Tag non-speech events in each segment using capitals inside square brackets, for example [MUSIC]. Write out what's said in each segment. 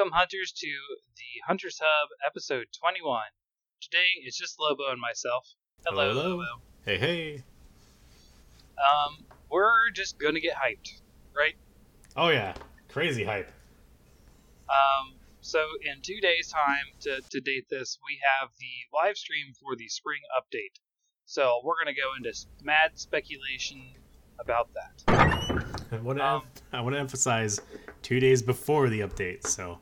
Welcome, hunters, to the Hunters Hub episode 21. Today it's just Lobo and myself. Hello, Hello. Lobo. Hey, hey. Um, we're just gonna get hyped, right? Oh yeah, crazy hype. Um, so in two days' time to, to date this, we have the live stream for the spring update. So we're gonna go into mad speculation about that. I want to Um, I want to emphasize two days before the update. So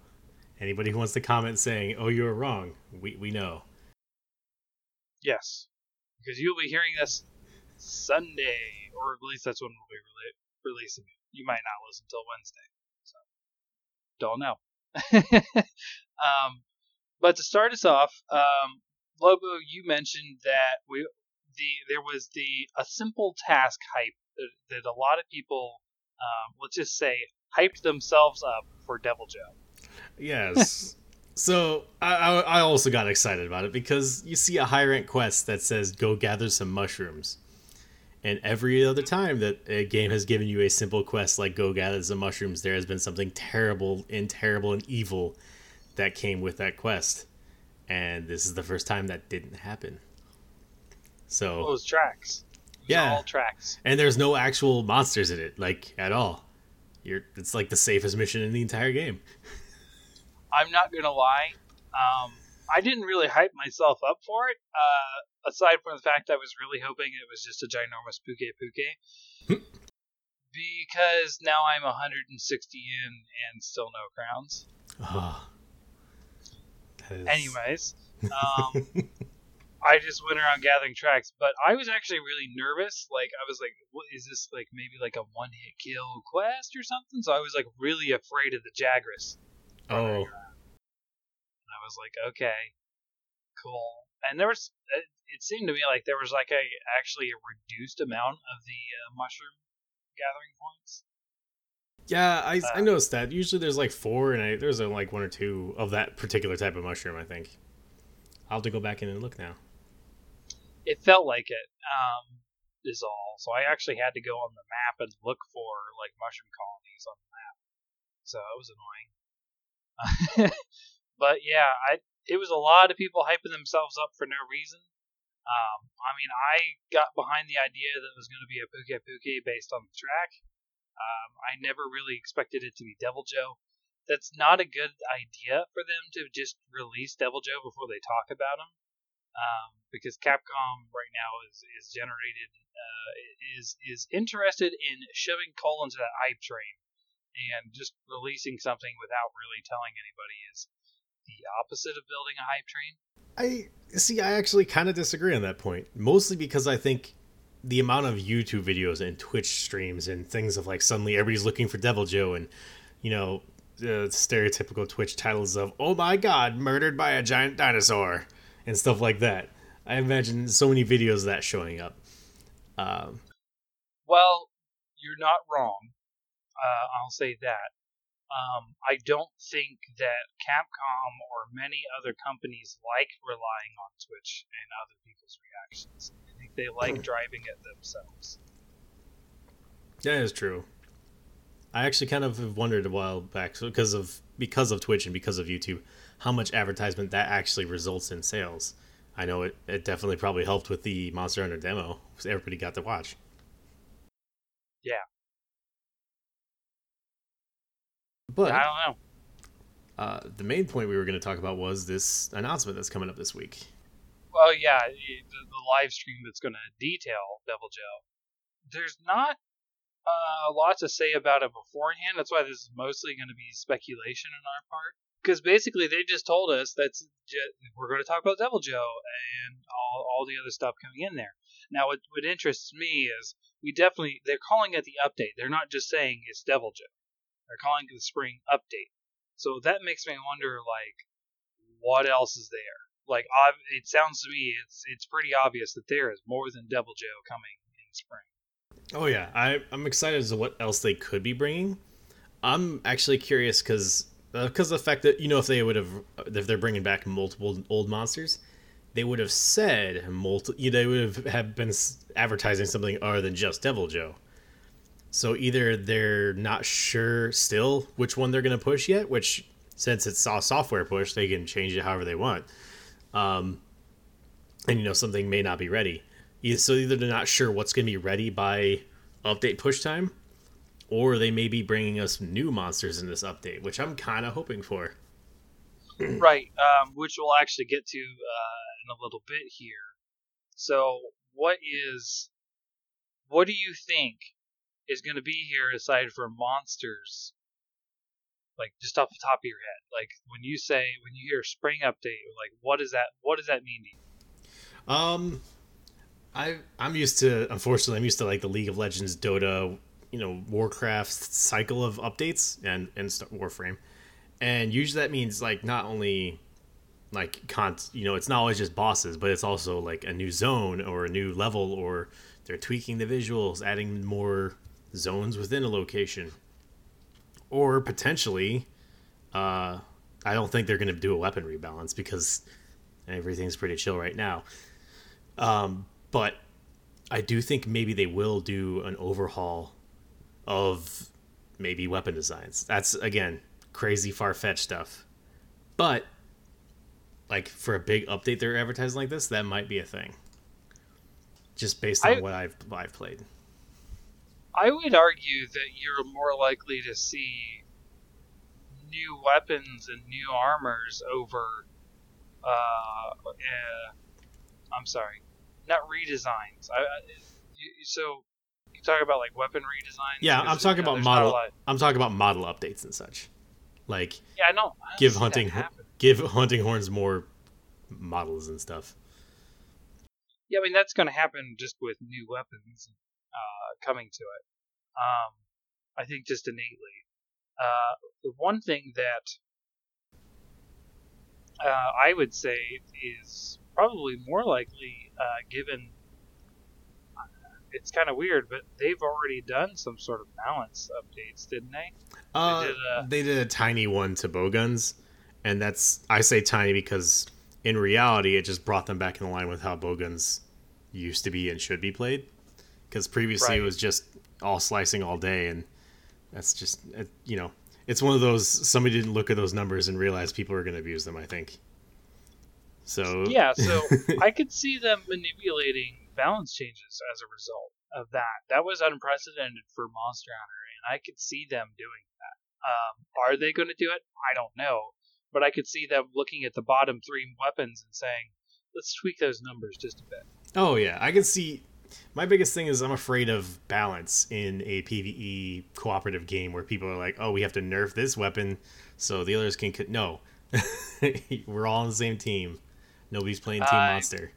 anybody who wants to comment saying, "Oh, you were wrong," we we know. Yes, because you'll be hearing this Sunday, or at least that's when we'll be releasing it. You might not listen till Wednesday, so don't know. [LAUGHS] um, but to start us off, um, Lobo, you mentioned that we the there was the a simple task hype that, that a lot of people, um, let's just say, hyped themselves up for Deviljho. Yes. so I, I I also got excited about it because you see a high rank quest that says go gather some mushrooms. And every other time that a game has given you a simple quest like go gather some mushrooms, there has been something terrible and terrible and evil that came with that quest. And this is the first time that didn't happen. So Those tracks, was Yeah. all tracks. and there's no actual monsters in it, like at all. You're it's like the safest mission in the entire game. [LAUGHS] I'm not gonna lie. Um, I didn't really hype myself up for it. Uh, aside from the fact I was really hoping it was just a ginormous puke puke. [LAUGHS] because now I'm 160 in and still no crowns. Oh, [SIGHS] that is- Anyways, um, [LAUGHS] I just went around gathering tracks, but I was actually really nervous. Like I was like, "What is this? Like maybe like a one hit kill quest or something?" So I was like really afraid of the Jagras. Oh, And I was like, okay, cool. And there was, it, it seemed to me like there was like a actually a reduced amount of the uh, mushroom gathering points. yeah, I I Uh, noticed that. Usually there's like four, and I, there's uh, like one or two of that particular type of mushroom. I think I'll have to go back in and look now. It felt like it, um, is all. So I actually had to go on the map and look for like mushroom colonies on the map. So it was annoying. [LAUGHS] but yeah, I it was a lot of people hyping themselves up for no reason. Um, I mean, I got behind the idea that it was going to be a Pukei-Pukei based on the track. Um, I never really expected it to be Deviljho. That's not a good idea for them to just release Deviljho before they talk about him, um, because Capcom right now is is generated uh, is is interested in shoving coal into that hype train, and just releasing something without really telling anybody is the opposite of building a hype train. I see. I actually kind of disagree on that point, mostly because I think the amount of YouTube videos and Twitch streams and things of like suddenly everybody's looking for Deviljho and you know the stereotypical Twitch titles of "Oh my God, murdered by a giant dinosaur" and stuff like that. I imagine so many videos of that showing up. Um, Well, you're not wrong. Uh, I'll say that. Um, I don't think that Capcom or many other companies like relying on Twitch and other people's reactions. I think they like driving it themselves. That is true. I actually kind of have wondered a while back so because of because of Twitch and because of YouTube, how much advertisement that actually results in sales. I know it, it definitely probably helped with the Monster Hunter demo because Everybody got to watch. Yeah. But I don't know. uh, the main point we were going to talk about was this announcement that's coming up this week. Well, yeah, the, the live stream that's going to detail Deviljho. There's not uh, a lot to say about it beforehand. That's why this is mostly going to be speculation on our part. Because basically, they just told us that we're going to talk about Deviljho and all, all the other stuff coming in there. Now, what, what interests me is we definitely, they're calling it the update. They're not just saying it's Deviljho, they're calling it the spring update. So that makes me wonder, like, what else is there? like it sounds to me it's it's pretty obvious that there is more than Deviljho coming in spring. Oh yeah, I, I'm excited as to what else they could be bringing. I'm actually curious because because uh, the fact that you know if they would have if they're bringing back multiple old monsters, they would have said multi. They would have been advertising something other than just Deviljho. So either they're not sure still which one they're going to push yet, which since it's a software push, they can change it however they want. Um, and you know something may not be ready. So either they're not sure what's going to be ready by update push time, or they may be bringing us new monsters in this update, which I'm kind of hoping for. [CLEARS THROAT] right, um, which we'll actually get to uh, in a little bit here. So, what is, what do you think is going to be here aside from monsters? Like just off the top of your head, like when you say when you hear spring update, like what does that what does that mean to you? Um, I I'm used to unfortunately I'm used to like the League of Legends, Dota, you know, Warcraft cycle of updates and and Warframe, and usually that means like not only like con you know it's not always just bosses but it's also like a new zone or a new level or they're tweaking the visuals adding more zones within a location or potentially uh i don't think they're going to do a weapon rebalance because everything's pretty chill right now um but i do think maybe they will do an overhaul of maybe weapon designs that's again crazy far-fetched stuff but like for a big update they're advertising like this, that might be a thing. Just based on I, what I've what I've played. I would argue that you're more likely to see new weapons and new armors over uh, uh I'm sorry, not redesigns. I, I so you talk about like weapon redesigns. Yeah, I'm talking about model. I'm talking about model updates and such. Like yeah, I know. I give hunting give hunting horns more models and stuff. Yeah, I mean that's going to happen just with new weapons uh, coming to it. Um, I think just innately. Uh, the one thing that uh, I would say is probably more likely, uh, given uh, it's kind of weird, but they've already done some sort of balance updates, didn't they? Uh, they did a, they did a tiny one to bowguns and that's I say tiny because in reality it just brought them back in line with how bowguns used to be and should be played. Because previously right. it was just all slicing all day, and that's just you know it's one of those somebody didn't look at those numbers and realize people are going to abuse them. I think. So yeah, so [LAUGHS] I could see them manipulating balance changes as a result of that. That was unprecedented for Monster Hunter, and I could see them doing that. Um, are they going to do it? I don't know but I could see them looking at the bottom three weapons and saying, let's tweak those numbers just a bit. Oh yeah, I can see. My biggest thing is I'm afraid of balance in a PVE cooperative game where people are like, "Oh, we have to nerf this weapon so the others can." Co-. No, [LAUGHS] we're all on the same team. Nobody's playing Team Monster.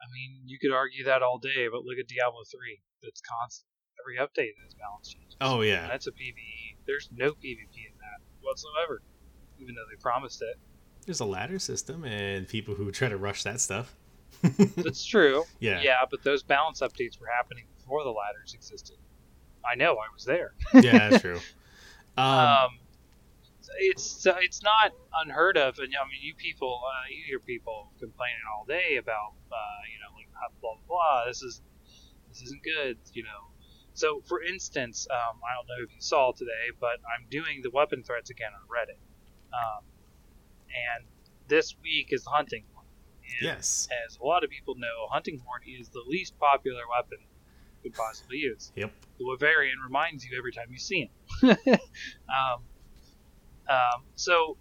I mean, you could argue that all day, but look at Diablo three. That's constant. Every update has balance changes. Oh yeah, that's a PVE. There's no PvP in that whatsoever even though they promised it. There's a ladder system and people who try to rush that stuff. [LAUGHS] That's true. Yeah. Yeah, but those balance updates were happening before the ladders existed. I know, I was there. yeah, that's true. [LAUGHS] Um, um, it's it's not unheard of, and I mean, you people, uh, you hear people complaining all day about, uh, you know, like blah blah blah. This is this isn't good, you know. So, for instance, um, I don't know if you saw today, but I'm doing the weapon threats again on Reddit. Um, and this week is the hunting. And yes. As a lot of people know, hunting horn is the least popular weapon you could possibly use. Yep. The Wyverian reminds you every time you see him. [LAUGHS] um, um, so,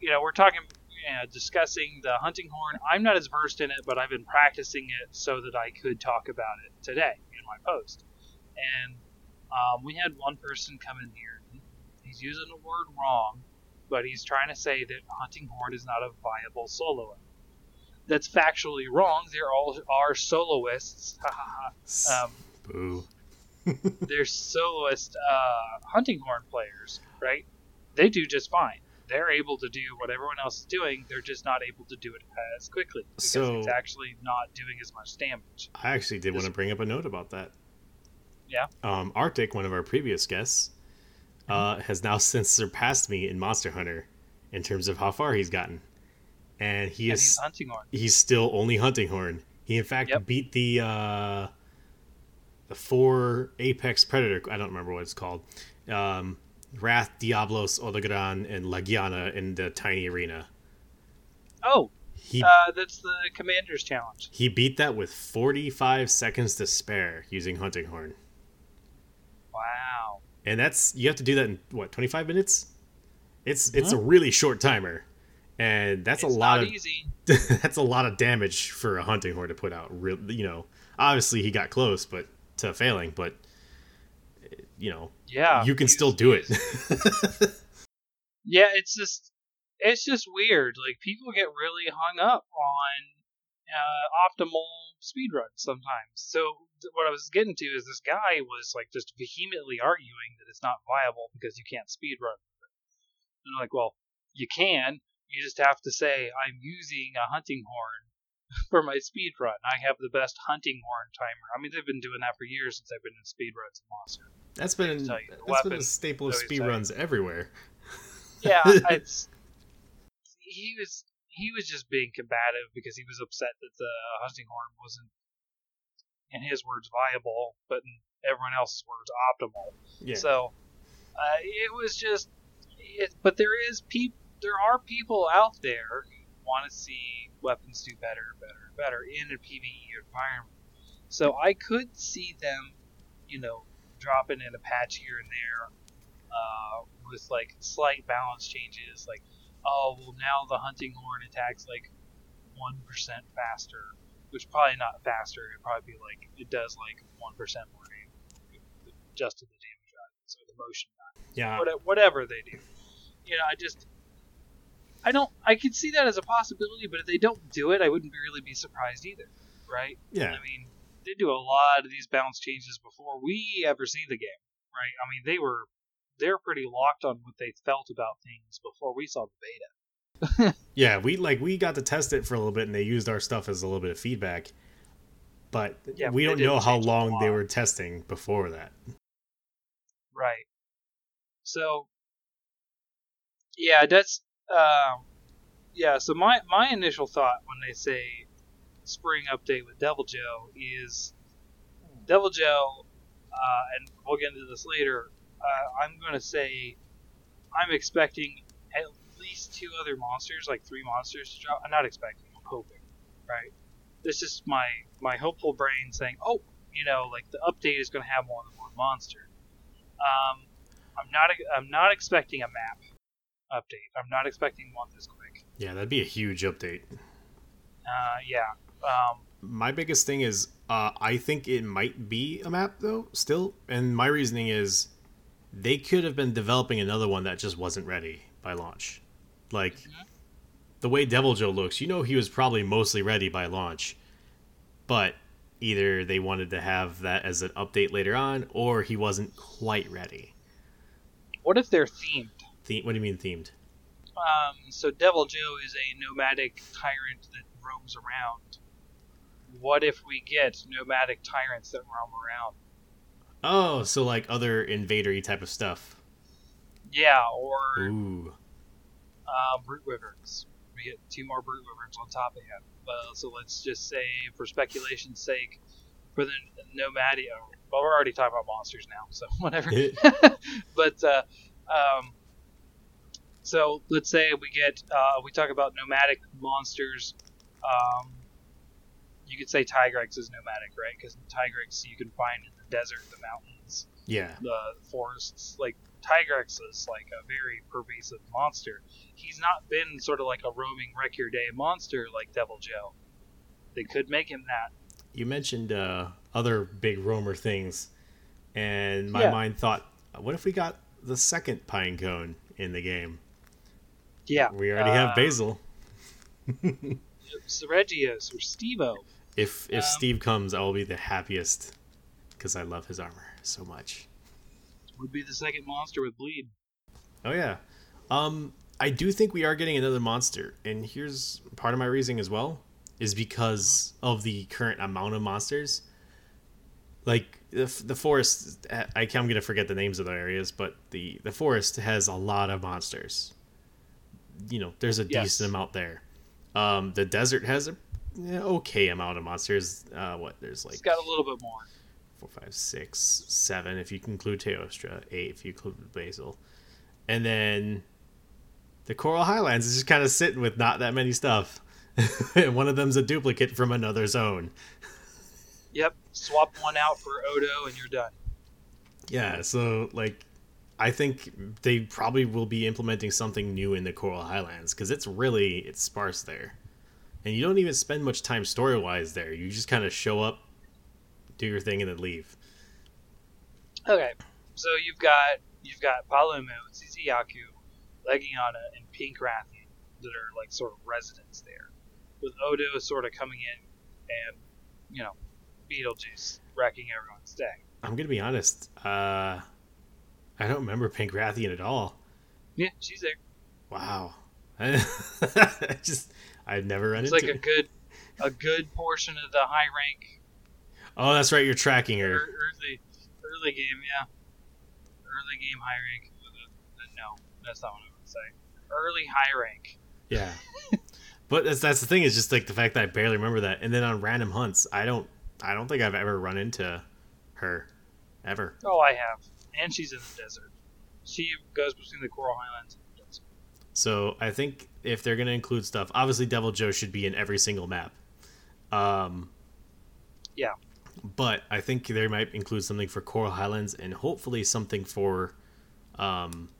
you know, we're talking, you know, discussing the hunting horn. I'm not as versed in it, but I've been practicing it so that I could talk about it today in my post. And um, we had one person come in here. He's using the word wrong, but he's trying to say that Hunting Horn is not a viable soloist. That's factually wrong. There all are soloists. um, Boo. [LAUGHS] they're soloist uh, Hunting Horn players, right? They do just fine. They're able to do what everyone else is doing. They're just not able to do it as quickly because so, it's actually not doing as much damage. I actually did this, want to bring up a note about that. Yeah. Um, Arctic, one of our previous guests, uh, has now [LAUGHS] since surpassed me in Monster Hunter in terms of how far he's gotten, and he and is he's hunting horn. He's still only hunting horn. He in fact yep. beat the uh, the four apex predator. I don't remember what it's called. Um, Wrath, Diablos, Odogaron, and Legiana in the tiny arena. Oh, He uh, that's the Commander's Challenge. he beat that with 45 seconds to spare using Hunting Horn. Wow. And that's you have to do that in what, 25 minutes? It's it's a really short timer. And that's it's a lot of easy. [LAUGHS] that's a lot of damage for a hunting horn to put out. Real, you know, obviously he got close, but to failing, but you know, Yeah. you can still do it. Yeah, it's just it's just weird. Like people get really hung up on uh, optimal speedruns sometimes. So what I was getting to is this guy was like just vehemently arguing that it's not viable because you can't speedrun. And I'm like, well, you can. You just have to say I'm using a hunting horn [LAUGHS] for my speed run. I have the best hunting horn timer. I mean, they've been doing that for years since I've been in speed runs in Monster. That's been you, that's been a staple of speed runs everywhere. [LAUGHS] Yeah, it's he was he was just being combative because he was upset that the hunting horn wasn't, in his words, viable, but in everyone else's words, optimal. Yeah. So uh, it was just, it, but there is peop, there are people out there who want to see weapons do better, better, better in a PVE environment. So I could see them, you know, dropping in a patch here and there uh, with like slight balance changes, like oh well now the hunting horn attacks like one percent faster, which probably not faster. It'd probably be like it does like one percent more damage, adjusted the damage or the motion yeah. what- whatever they do. You know, I just, I don't, I could see that as a possibility, but if they don't do it, I wouldn't really be surprised either, right? Yeah. I mean, they do a lot of these balance changes before we ever see the game, right? I mean, they were, they're pretty locked on what they felt about things before we saw the beta. [LAUGHS] [LAUGHS] Yeah, we like we got to test it for a little bit and they used our stuff as a little bit of feedback. But Yeah, we don't know how long they were testing before that. Right. So, yeah, that's um, yeah. So my my initial thought when they say spring update with Deviljho is Deviljho, uh, and we'll get into this later. Uh, I'm going to say I'm expecting at least two other monsters, like three monsters to drop. I'm not expecting. I'm hoping. Right. This is my my hopeful brain saying, oh, you know, like the update is going to have more than one monster. Um, I'm not I'm not expecting a map update. I'm not expecting one this quick. Yeah, that'd be a huge update. Uh, yeah. Um, My biggest thing is uh, I think it might be a map though, still. And my reasoning is they could have been developing another one that just wasn't ready by launch. Like the way Deviljho looks, you know he was probably mostly ready by launch. But either they wanted to have that as an update later on, or he wasn't quite ready. what if they're themed? The- what do you mean themed? Um, so Deviljho is a nomadic tyrant that roams around. What if we get nomadic tyrants that roam around? Oh, so like other invadery type of stuff. Yeah, or Ooh. uh, brute wyverns. We get two more brute wyverns on top of him. Uh, so let's just say, for speculation's sake, for the nomadic. Well, we're already talking about monsters now, so [LAUGHS] whatever. [LAUGHS] [LAUGHS] but uh, um, so let's say we get uh, we talk about nomadic monsters. Um, you could say Tigrex is nomadic, right? Because Tigrex you can find in the desert, the mountains, yeah. the forests. Like Tigrex is like a very pervasive monster. He's not been sort of like a roaming wreck your day monster like Deviljho. They could make him that. You mentioned uh, other big roamer things, and my Yeah. mind thought, what if we got the second pine cone in the game? Yeah, We already uh, have Basil. Regios or Stevo. If if um, Steve comes, I will be the happiest because I love his armor so much. would be the second monster with bleed. Oh yeah. Um I do think we are getting another monster, and here's part of my reasoning as well is because of the current amount of monsters. Like the the forest, I, I'm gonna forget the names of the areas, but the the forest has a lot of monsters. You know, there's a Yes. decent amount there. Um, the desert has a okay amount of monsters. Uh, what there's like It's got a little bit more. four, five, six, seven if you include Teostra, eight if you include Basil. and then the Coral Highlands is just kind of sitting with not that many stuff. [LAUGHS] and one of them's a duplicate from another zone. Yep, swap one out for Odo, and you're done. Yeah, so like, I think they probably will be implementing something new in the Coral Highlands because it's really it's sparse there, and you don't even spend much time story wise there. You just kind of show up, do your thing, and then leave. Okay, so you've got you've got Paolumu, Tzitzi-Ya-Ku, Legiana, and Pink Rathian that are like sort of residents there, with Odo sort of coming in and you know Beetlejuice wrecking everyone's day. I'm gonna be honest. Uh, I don't remember Pink Rathian at all. Yeah, she's there. Wow. [LAUGHS] I just I've never run It's into. like a good a good portion of the high rank oh, that's right. You're tracking her. early early game, yeah. Early game high rank. Uh, No, that's not what I would say. Early high rank. Yeah. [LAUGHS] but that's that's the thing is just like the fact that I barely remember that, and then on random hunts, I don't I don't think I've ever run into her, ever. Oh, I have. And she's in the desert. She goes between the Coral Highlands and the desert. So I think if they're gonna include stuff, obviously Deviljho should be in every single map. Um. Yeah. But I think they might include something for Coral Highlands and hopefully something for, um,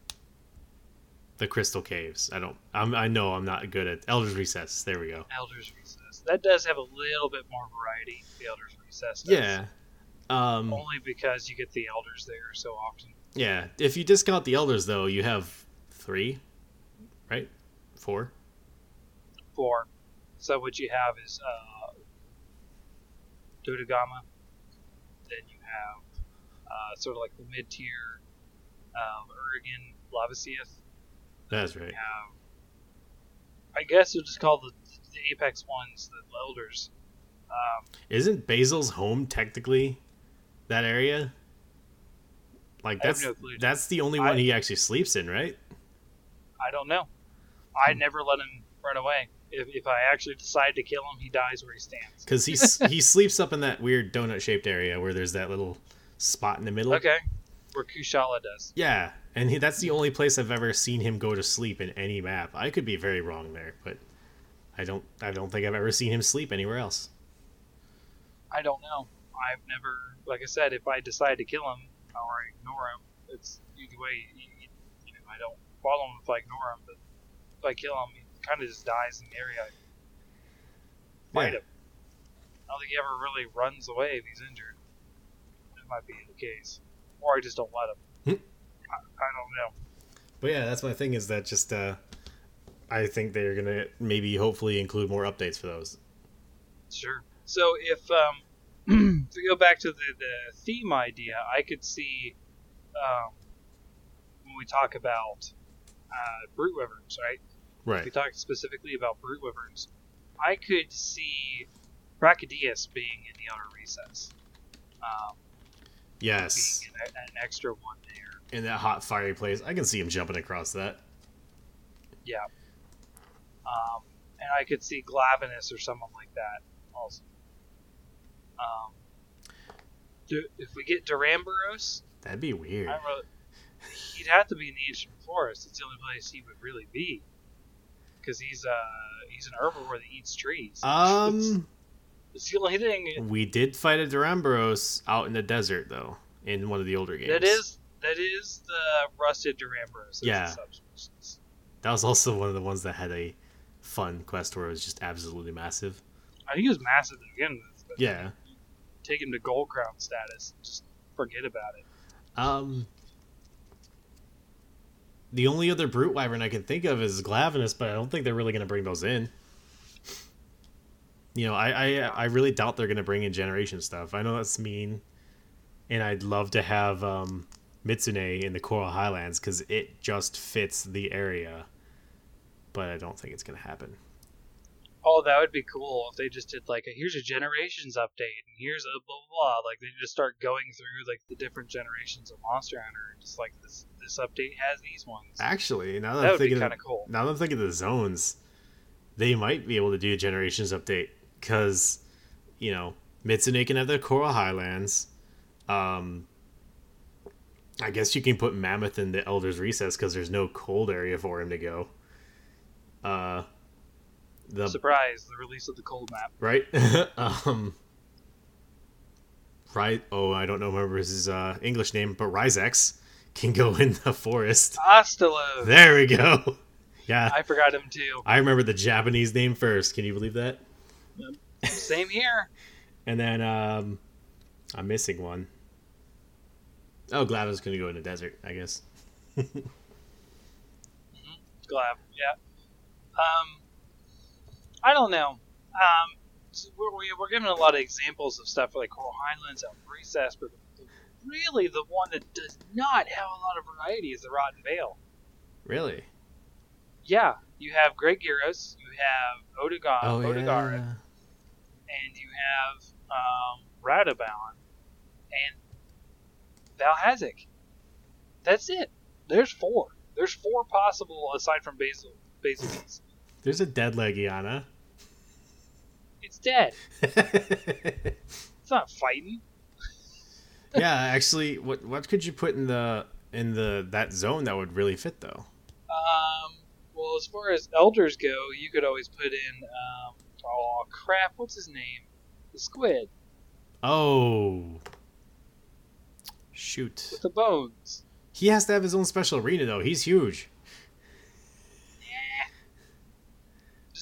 the Crystal Caves. I don't. I'm, I know I'm not good at Elder's Recess. There we go. Elder's Recess. That does have a little bit more variety. The Elder's Recess. Does. Yeah. Um. Only because you get the elders there so often. Yeah. If you discount the Elders, though, you have three, right? Four. Four. So what you have is uh, Dodogama. Then you have uh, sort of like the mid tier of Uragaan Lavasioth. That's right. Have, I guess you'll just call the, the apex ones the elders. Um, Isn't Basil's home technically that area? Like that's no that's the only I- one he actually sleeps in, right? I don't know. I never let him run away. If, if I actually decide to kill him, he dies where he stands. Because he he sleeps up in that weird donut shaped area where there's that little spot in the middle. Okay. Where Kushala does. Yeah, and he, that's the only place I've ever seen him go to sleep in any map. I could be very wrong there, but I don't I don't think I've ever seen him sleep anywhere else. I don't know. I've never, like I said, if I decide to kill him or I ignore him, it's either way. You, you- you know, I don't follow him if I ignore him, but if I kill him, he kind of just dies in the area. I fight Yeah. him. I don't think he ever really runs away if he's injured. That might be the case, or I just don't let him. Hmm. I, I don't know. But yeah, that's my thing is that just uh I think they're gonna maybe hopefully include more updates for those. Sure. So if um, [CLEARS THROAT] if we go back to the, the theme idea, I could see um, when we talk about uh, brute wyverns, right? If we Right. talk specifically about brute wyverns, I could see Brachydios being in the outer recess, um, Yes. an, an extra one there. In that hot fiery place. I can see him jumping across that. Yeah. Um, and I could see Glavenus or someone like that also. Um, do, if we get Duramboros, That'd be weird. I don't he'd have to be in the ancient forest. It's the only place he would really be, because he's uh he's an herbivore that eats trees. Um it's the only thing we did fight a Duramboros out in the desert though, in one of the older games. that is that is the rusted Duramboros. That's Yeah. That was also one of the ones that had a fun quest where it was just absolutely massive. I think it was massive to begin with. Yeah. Take him to gold crown status. Just forget about it. Um, the only other brute wyvern I can think of is Glavenus, but I don't think they're really going to bring those in. You know, I, I I really doubt they're going to bring in generation stuff. I know that's mean, and I'd love to have um, Mitsune in the Coral Highlands because it just fits the area, but I don't think it's going to happen. Oh, that would be cool if they just did like a here's a generations update and here's a blah blah blah. Like they just start going through like the different generations of Monster Hunter and just like this this update has these ones. Actually, now that, that I'm thinking kind of, of cool. now that I'm thinking of the zones, they might be able to do a generations update because, you know, Mitsune can have the Coral Highlands. Um, I guess you can put Mammoth in the Elder's Recess because there's no cold area for him to go. Uh, the Surprise! The release of the cold map. right, [LAUGHS] um, right. Oh, I don't know remember his uh, English name, but Ryzex can go in the forest. Astalos. There we go. [LAUGHS] Yeah, I forgot him too. I remember the Japanese name first. Can you believe that? Same here. [LAUGHS] And then um, I'm missing one. Oh, Glado's gonna go in the desert, I guess. Glad. Yeah. Um, I don't know. Um, so we're, we- we're given a lot of examples of stuff like Coral Highlands, El Recess, but the, really the one that does not have a lot of variety is the Rotten Vale. Really? Yeah, you have Great Girros, you have Odogaron, Oh Odogaron, yeah. and you have um, and Vaal Hazak. That's it. There's four. There's four possible aside from Basil. Basil Beast. There's a dead Legiana. It's dead. [LAUGHS] It's not fighting. yeah, actually, what what could you put in the in the that zone that would really fit though? Um, well, as far as elders go, you could always put in. Um, oh crap! What's his name? The squid Oh, shoot! with the bones. He has to have his own special arena though. He's huge.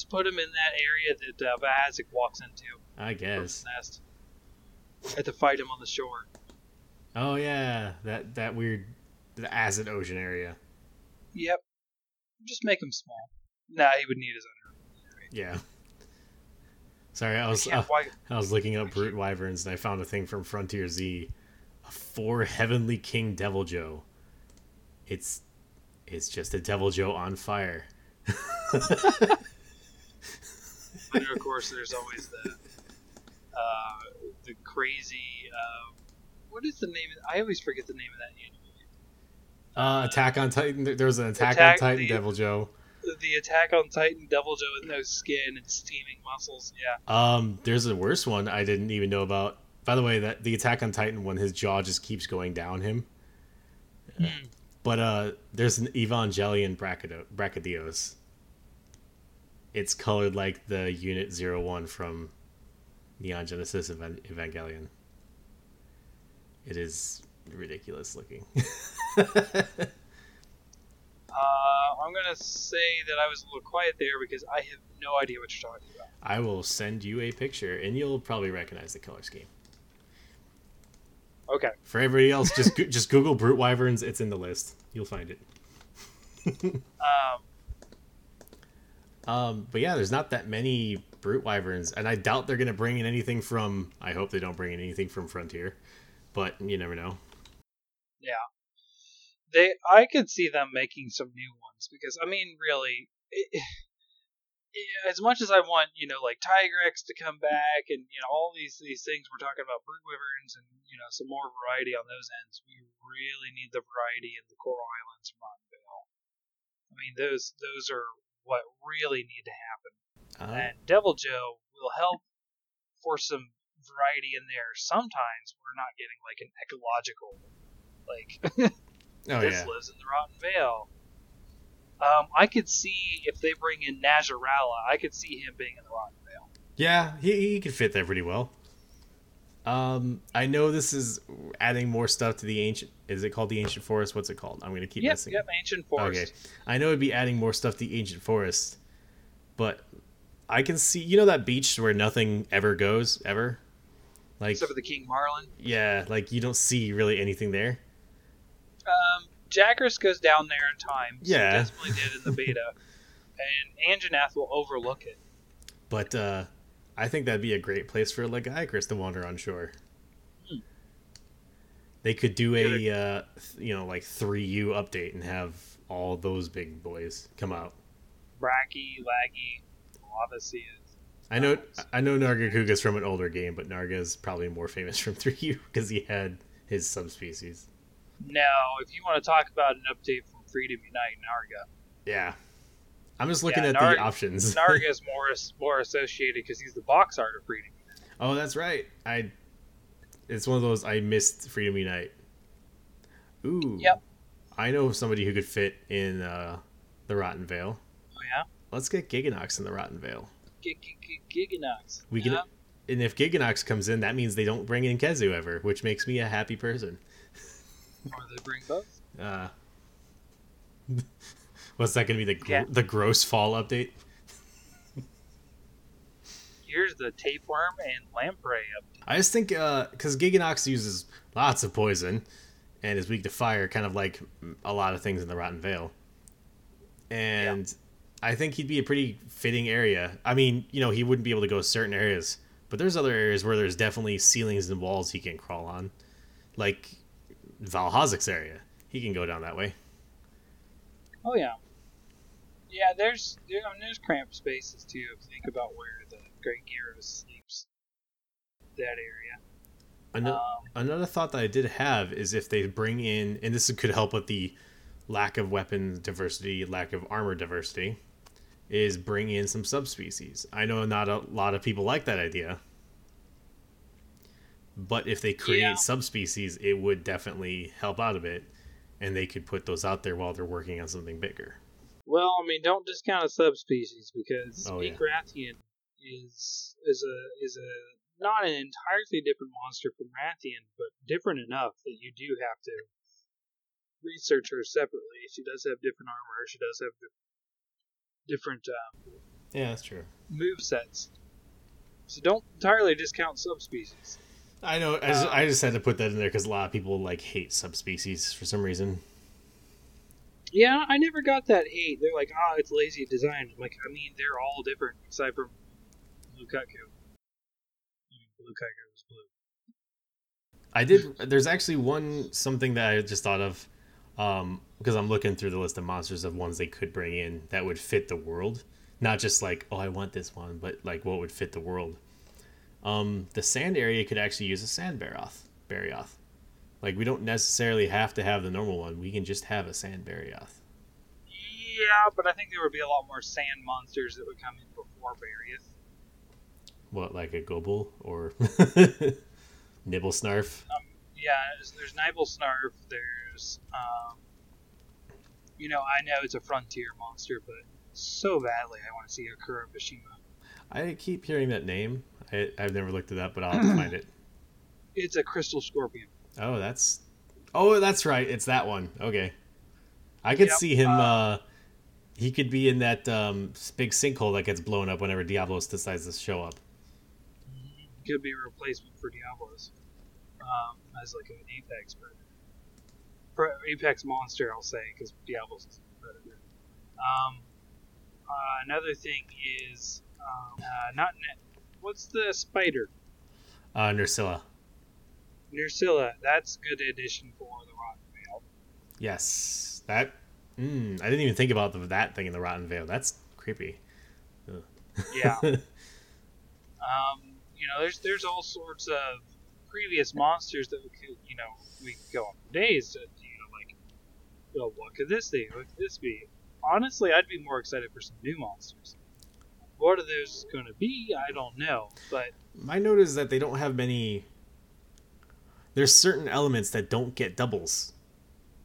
Just put him in that area that uh, walks into. I guess. nest. Had to fight him on the shore. Oh yeah, that that weird the acid ocean area. Yep. Just make him small. Nah, he would need his own. Yeah. Sorry, I was I why, I was looking up brute wyverns and I found a thing from Frontier Z, a four heavenly king Deviljho. It's it's just a Deviljho on fire. [LAUGHS] and of course, there's always the uh, the crazy. Uh, what is the name? Of, I always forget the name of that anime. Uh, Attack on Titan. There was an Attack, Attack on Titan the- Deviljho. The Attack on Titan Deviljho with no skin and steaming muscles. Yeah. Um, there's a worse one I didn't even know about. By the way, that the Attack on Titan one, his jaw just keeps going down him. Hmm. But uh, there's an Evangelion Brachydios. It's colored like the Unit 01 from Neon Genesis Evangelion. It is ridiculous looking. [LAUGHS] Uh, I'm gonna say that I was a little quiet there because I have no idea what you're talking about. I will send you a picture, and you'll probably recognize the color scheme. Okay. For everybody else, just go- [LAUGHS] just Google Brute Wyverns. It's in the list. You'll find it. [LAUGHS] Um, Um, but yeah, there's not that many brute wyverns, and I doubt they're gonna bring in anything from. I hope they don't bring in anything from Frontier, but you never know. Yeah, they I could see them making some new ones because I mean, really, it, as much as I want, you know, like Tigrex to come back and you know all these these things we're talking about brute wyverns and you know some more variety on those ends. We really need the variety in the Coral Islands Vale. I mean, those those are what really need to happen. Uh, and Deviljho will help for some variety in there. Sometimes we're not getting like an ecological, like [LAUGHS] oh this yeah, lives in the Rotten Vale. Um, I could see if they bring in Najarala, I could see him being in the Rotten Vale. yeah, he he could fit there pretty well. Um, I know this is adding more stuff to the ancient. Is it called the ancient forest? What's it called? I'm gonna keep Yep, missing. yep, Ancient Forest. Okay, I know it'd be adding more stuff to the ancient forest, but I can see you know that beach where nothing ever goes ever, like Except for the King Marlin. yeah, like you don't see really anything there. Um, Jackers goes down there in time. so Yeah. it definitely did in the beta. [LAUGHS] and Anjanath will overlook it. But uh, I think that'd be a great place for Lagiacrus to wander on shore. Hmm. They could do a uh, you know like three U update and have all those big boys come out. Bracky, Laggy, Lavaseas. I know I know Nargacuga's from an older game, but Narga is probably more famous from three U [LAUGHS] because he had his subspecies. Now, if you want to talk about an update from Freedom Unite, Narga. Yeah, I'm just looking Yeah, at [LAUGHS] Narg- the options. Narga is more more associated because he's the box art of Freedom Unite. Oh, that's right. I. It's one of those I missed Freedom Unite. Ooh. Yep. I know somebody who could fit in uh, the Rotten Vale. Oh yeah, Let's get Gigginox in the Rotten Vale. G- G- Gigginox. We can, Yeah. and if Gigginox comes in, that means they don't bring in Khezu ever, which makes me a happy person. or they bring both. Uh, [LAUGHS] what's that going to be the gr- Yeah. the gross fall update? Here's the tapeworm and lamprey up. I just think uh, because Gigginox uses lots of poison and is weak to fire, kind of like a lot of things in the Rotten Vale. And I think he'd be a pretty fitting area. I mean, you know, he wouldn't be able to go certain areas, but there's other areas where there's definitely ceilings and walls he can crawl on, like Vaal Hazak's area. He can go down that way. Oh yeah, yeah. There's there, I mean, there's cramped spaces too. If you think about where the Great Girros sleeps, that area. Ano- Um, Another thought that I did have is if they bring in, and this could help with the lack of weapon diversity, lack of armor diversity, is bring in some subspecies. I know not a lot of people like that idea, but if they create Yeah. subspecies, it would definitely help out a bit, and they could put those out there while they're working on something bigger. Well, I mean, don't discount a subspecies because Oh, yeah. Rathian is is a is a not an entirely different monster from Rathian, but different enough that you do have to research her separately. She does have different armor. She does have different uh, Yeah, that's true. move sets. So don't entirely discount subspecies. I know. I just, Uh, I just had to put that in there because a lot of people like hate subspecies for some reason. Yeah, I never got that hate. They're like, oh, it's lazy design. I'm like, I mean, they're all different aside from Lukaku. Lukaku was blue. I did. There's actually one something that I just thought of um, because I'm looking through the list of monsters of ones they could bring in that would fit the world, not just like oh I want this one, but like what would fit the world. Um, the sand area could actually use a sand barioth. Barioth. Like we don't necessarily have to have the normal one. We can just have a sand barioth. Yeah, but I think there would be a lot more sand monsters that would come in before Barrios. What like a Gobel or [LAUGHS] Nibelsnarf? Um, yeah, there's, Nibelsnarf. There's, um, you know, I know it's a frontier monster, but so badly I want to see a Kurabashima. I keep hearing that name. I, I've never looked it up, but I'll have to find it. [CLEARS THROAT] It's a crystal scorpion. Oh, that's. Oh, that's right. It's that one. Okay. I could Yep, see him. uh, Uh, he could be in that um, big sinkhole that gets blown up whenever Diablos decides to show up. Could be a replacement for Diablos um, as like an apex predator. Pre- apex monster, I'll say, because Diablos is a predator. Um, uh, another thing is um, uh, not ne- what's the spider Uh, Nerscylla. Nerscylla. That's a good addition for the Rotten Vale. Yes. That. Mm, I didn't even think about the, that thing in the Rotten Veil. That's creepy. Ugh. [LAUGHS] Yeah. [LAUGHS] Um, you know, there's there's all sorts of previous monsters that we could, you know, we could go on for days to, you know, like, well, what could this be? What could this be? Honestly, I'd be more excited for some new monsters. What are those going to be? I don't know, but My note is that they don't have many. There's certain elements that don't get doubles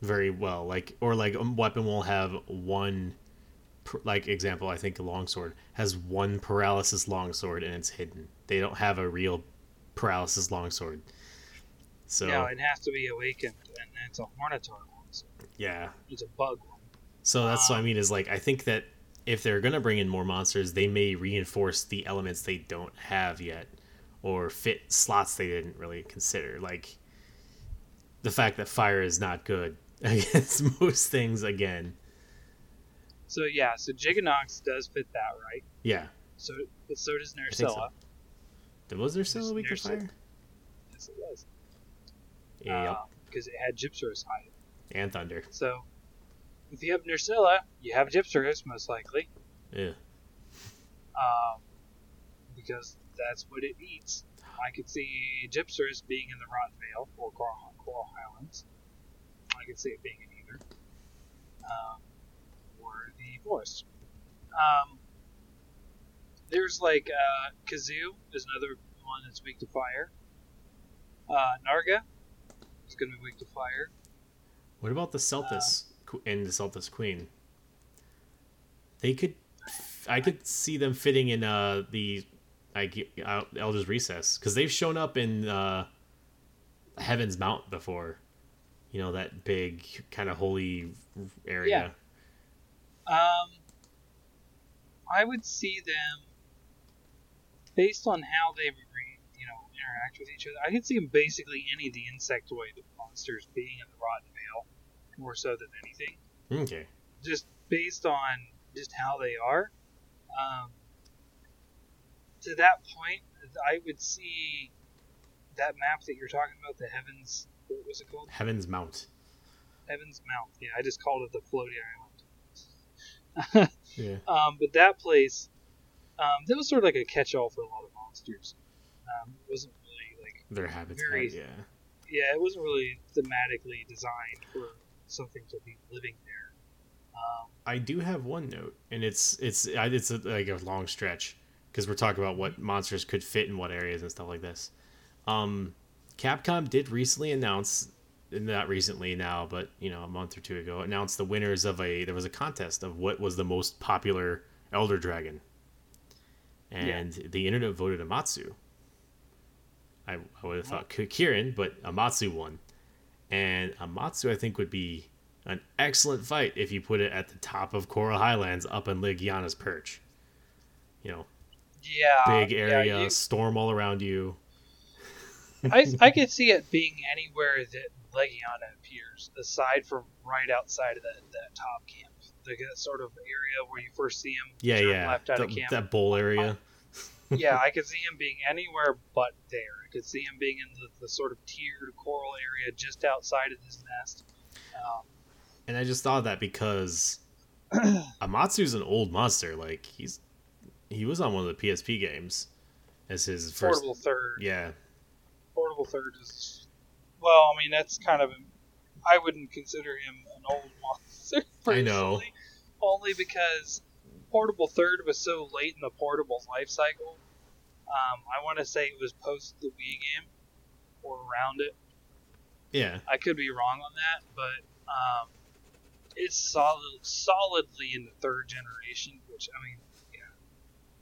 very well, like or like a weapon will have one, like example. I think a longsword has one paralysis longsword and it's hidden. They don't have a real paralysis longsword. So know, it has to be awakened, and it's a Hornetaur monster. yeah, It's a bug one. so that's what I Um, mean is like I think that if they're gonna bring in more monsters, they may reinforce the elements they don't have yet, or fit slots they didn't really consider. Like the fact that fire is not good [LAUGHS] against most things. Again, So yeah, so Gigginox does fit that, right? yeah. So, but so does think so. Was there still a weak to fire? Yes, it was. Yeah, Because it had Gypceros hide. and thunder. So, if you have Nerscylla, you have Gypceros, most likely. Yeah. Um, because that's what it eats. I could see Gypceros being in the Rotten Vale or Coral, Coral Highlands. I could see it being in either. Um, or the forest. Um, there's like uh, Khezu is another one that's weak to fire. Uh, Narga is going to be weak to fire. What about the Seltas qu and the Seltas Queen? They could, I could see them fitting in uh the, like Elder's Recess because they've shown up in uh, Heaven's Mount before. You know that big kind of holy area. Um, I would see them based on how they you know interact with each other. I could see them basically any of the insectoid monsters being in the Rotten Vale more so than anything. Okay. Just based on just how they are. Um, to that point, I would see that map that you're talking about, the Heavens. What was it called? Heaven's Mount. Heaven's Mount. Yeah, I just called it the Floaty Island. [LAUGHS] [LAUGHS] Yeah. Um, but that place, um, that was sort of like a catch-all for a lot of monsters. Um, it wasn't really like, Their habitat. Very- yeah. yeah, it wasn't really thematically designed for something to be living there. Um, I do have one note, and it's it's it's a, like a long stretch because we're talking about what monsters could fit in what areas and stuff like this. Um, Capcom did recently announce, not recently now, but you know a month or two ago, announced the winners of a there was a contest of what was the most popular Elder Dragon, and the internet voted Amatsu. I, I would have thought Ki- Kirin, but Amatsu won, and Amatsu I think would be an excellent fight if you put it at the top of Coral Highlands up in Legiana's perch. You know, yeah, big yeah, area, you- storm all around you. I, [LAUGHS] I could see it being anywhere that Legiana appears, aside from right outside of that, that top camp. That sort of area where you first see him. Yeah, yeah, Left out the- of camp. that bowl area. [LAUGHS] yeah, I could see him being anywhere but there. I could see him being in the, the sort of tiered coral area just outside of his nest. Um, And I just thought that because [CLEARS THROAT] Amatsu's an old monster. Like he's he was on one of the PSP games as his first. portable third. Yeah, Portable third is. Well, I mean, that's kind of. I wouldn't consider him an old monster. [LAUGHS] I know. Only because Portable third was so late in the Portable's life cycle. Um, I want to say it was post the Wii game or around it. yeah. I could be wrong on that, but um, it's solid, solidly in the third generation. Which I mean,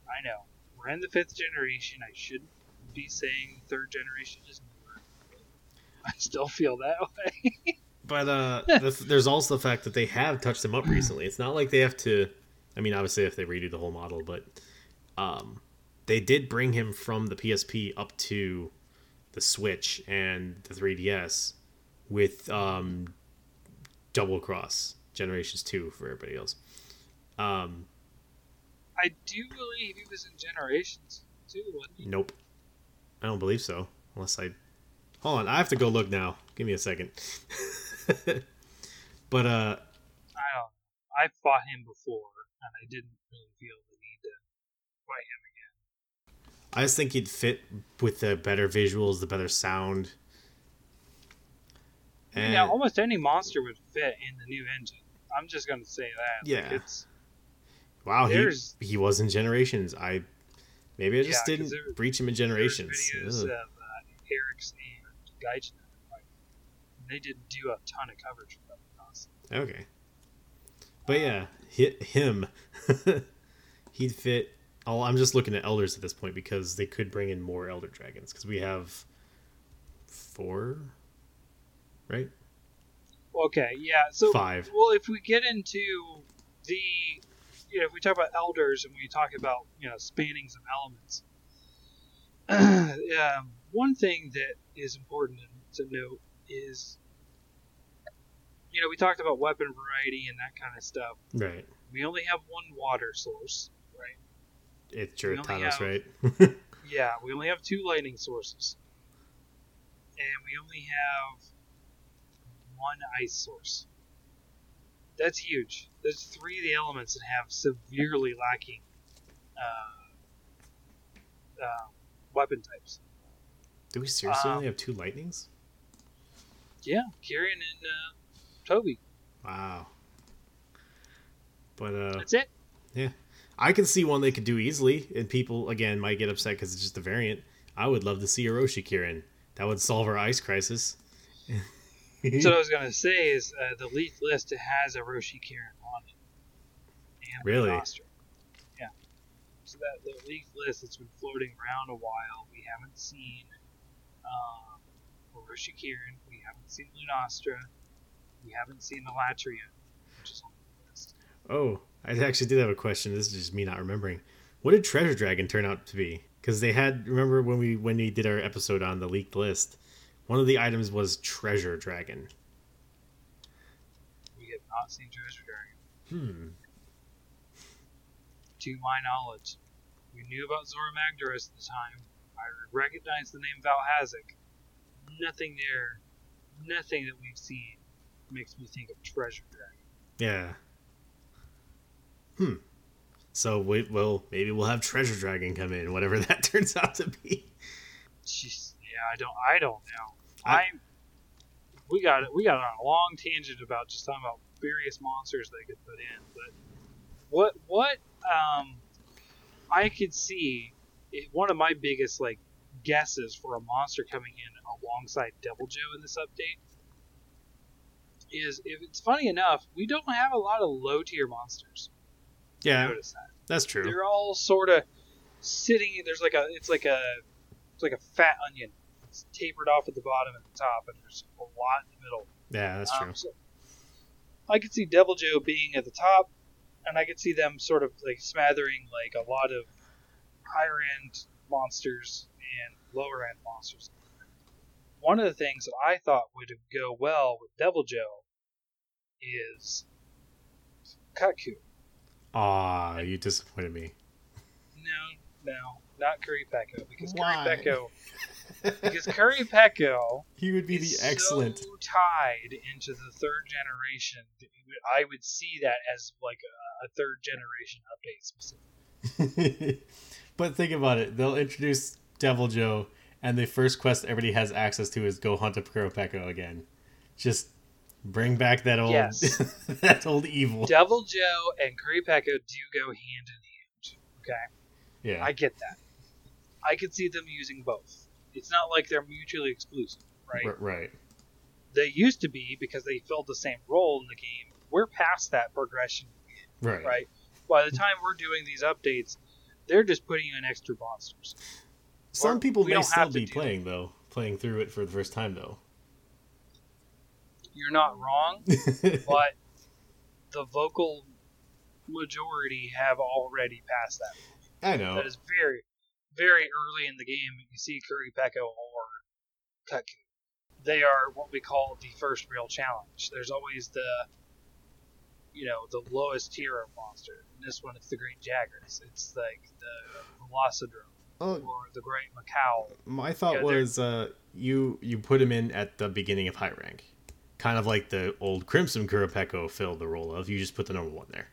I know we're in the fifth generation. I shouldn't be saying third generation is newer. I still feel that [LAUGHS] way. But uh, the, there's also the fact that they have touched him up recently. It's not like they have to. I mean, obviously, if they redo the whole model, but um, they did bring him from the PSP up to the Switch and the 3DS with um, Double Cross Generations Two for everybody else. Um, I do believe he was in Generations too. Wasn't he? nope, I don't believe so. Unless I hold on, I have to go look now. Give me a second. [LAUGHS] but uh, I don't. I fought him before, and I didn't really feel the need to fight him again. I just think he'd fit with the better visuals, the better sound. And yeah, almost any monster would fit in the new engine. I'm just gonna say that. Like, Yeah. it's wow, he, there's- he was in Generations. I maybe I just Yeah, didn't there- reach him in Generations. videos Ugh. of uh, and Gaijin. Like, they didn't do a ton of coverage for that. Okay, but yeah, hit him. [LAUGHS] he'd fit. I'm just looking at elders at this point because they could bring in more elder dragons because we have four, right? Okay, yeah. So Five. Well, if we get into the, you know, if we talk about elders and we talk about you know spanning some elements, [CLEARS THROAT] um, one thing that is important to note is, you know, we talked about weapon variety and that kind of stuff. Right. We only have one water source, right? It's Jyuratodus, have- right? [LAUGHS] Yeah, we only have two lightning sources. And we only have one ice source. That's huge. There's three of the elements that have severely lacking uh, uh, weapon types. Do we seriously Um, only have two lightnings? Yeah, Kirin and uh, Toby. Wow. But uh, That's it. Yeah, I can see one they could do easily, and people again might get upset because it's just a variant. I would love to see Oroshi Kirin. That would solve our ice crisis. so what I was gonna say is uh, the leaked list has Oroshi Kirin on it. And Really? Nostra. Yeah. So that the leaked list that's been floating around a while, we haven't seen um, Roshi Kirin, we haven't seen Lunastra, we haven't seen the Latria, which is on the list. Oh, I actually did have a question. This is just me not remembering. What did Treasure Dragon turn out to be? Because they had remember when we when we did our episode on the leaked list, one of the items was Treasure Dragon. We have not seen Treasure Dragon. Hmm. To my knowledge, we knew about Zorah Magdaros at the time. I recognized the name Vaal Hazak. Nothing there, nothing that we've seen makes me think of Treasure Dragon. Yeah. Hmm. So we will maybe we'll have Treasure Dragon come in, whatever [LAUGHS] that turns out to be. Jeez, yeah, I don't, I don't know. I- I, we got we got on a long tangent about just talking about various monsters they could put in, but what what um I could see it, one of my biggest like guesses for a monster coming in alongside Deviljho in this update is if it's funny enough, we don't have a lot of low tier monsters. Yeah, Notice that that's true. they're all sort of sitting. There's like a it's like a it's like a fat onion. It's tapered off at the bottom and the top, and there's a lot in the middle. Yeah, that's Um, true. so I could see Deviljho being at the top, and I could see them sort of like smattering like a lot of higher end monsters and lower end monsters. One of the things that I thought would go well with Deviljho is Kaku. Ah, you disappointed me. No, no, not Qurupeco because Why? Qurupeco because Qurupeco [LAUGHS] He would be the excellent. so tied into the third generation. that you would- I would see that as like a, a third generation update specifically. [LAUGHS] but think about it. They'll introduce Deviljho, and the first quest everybody has access to is go hunt a Qurupeco again. Just bring back that old Yes. [LAUGHS] that old evil. Devil Joe and Qurupeco do go hand in hand. Okay, Yeah. I get that. I could see them using both. It's not like they're mutually exclusive, right? R- right. They used to be because they filled the same role in the game. We're past that progression Right. right? By the time we're doing these updates, they're just putting in extra monsters. Some Or people may still be playing though, playing through it for the first time though. You're not wrong, [LAUGHS] but the vocal majority have already passed that. I know. That is very, very early in the game. You see Qurupeco or Kutku. They are what we call the first real challenge. There's always the, you know, the lowest tier of monster. In this one, it's the Great Jagras. It's like the Velocidrome Oh, or the Great Maccao. my thought Yeah, was uh, you you put him in at the beginning of high rank, kind of like the old Crimson Qurupeco filled the role of. You just put the number one there.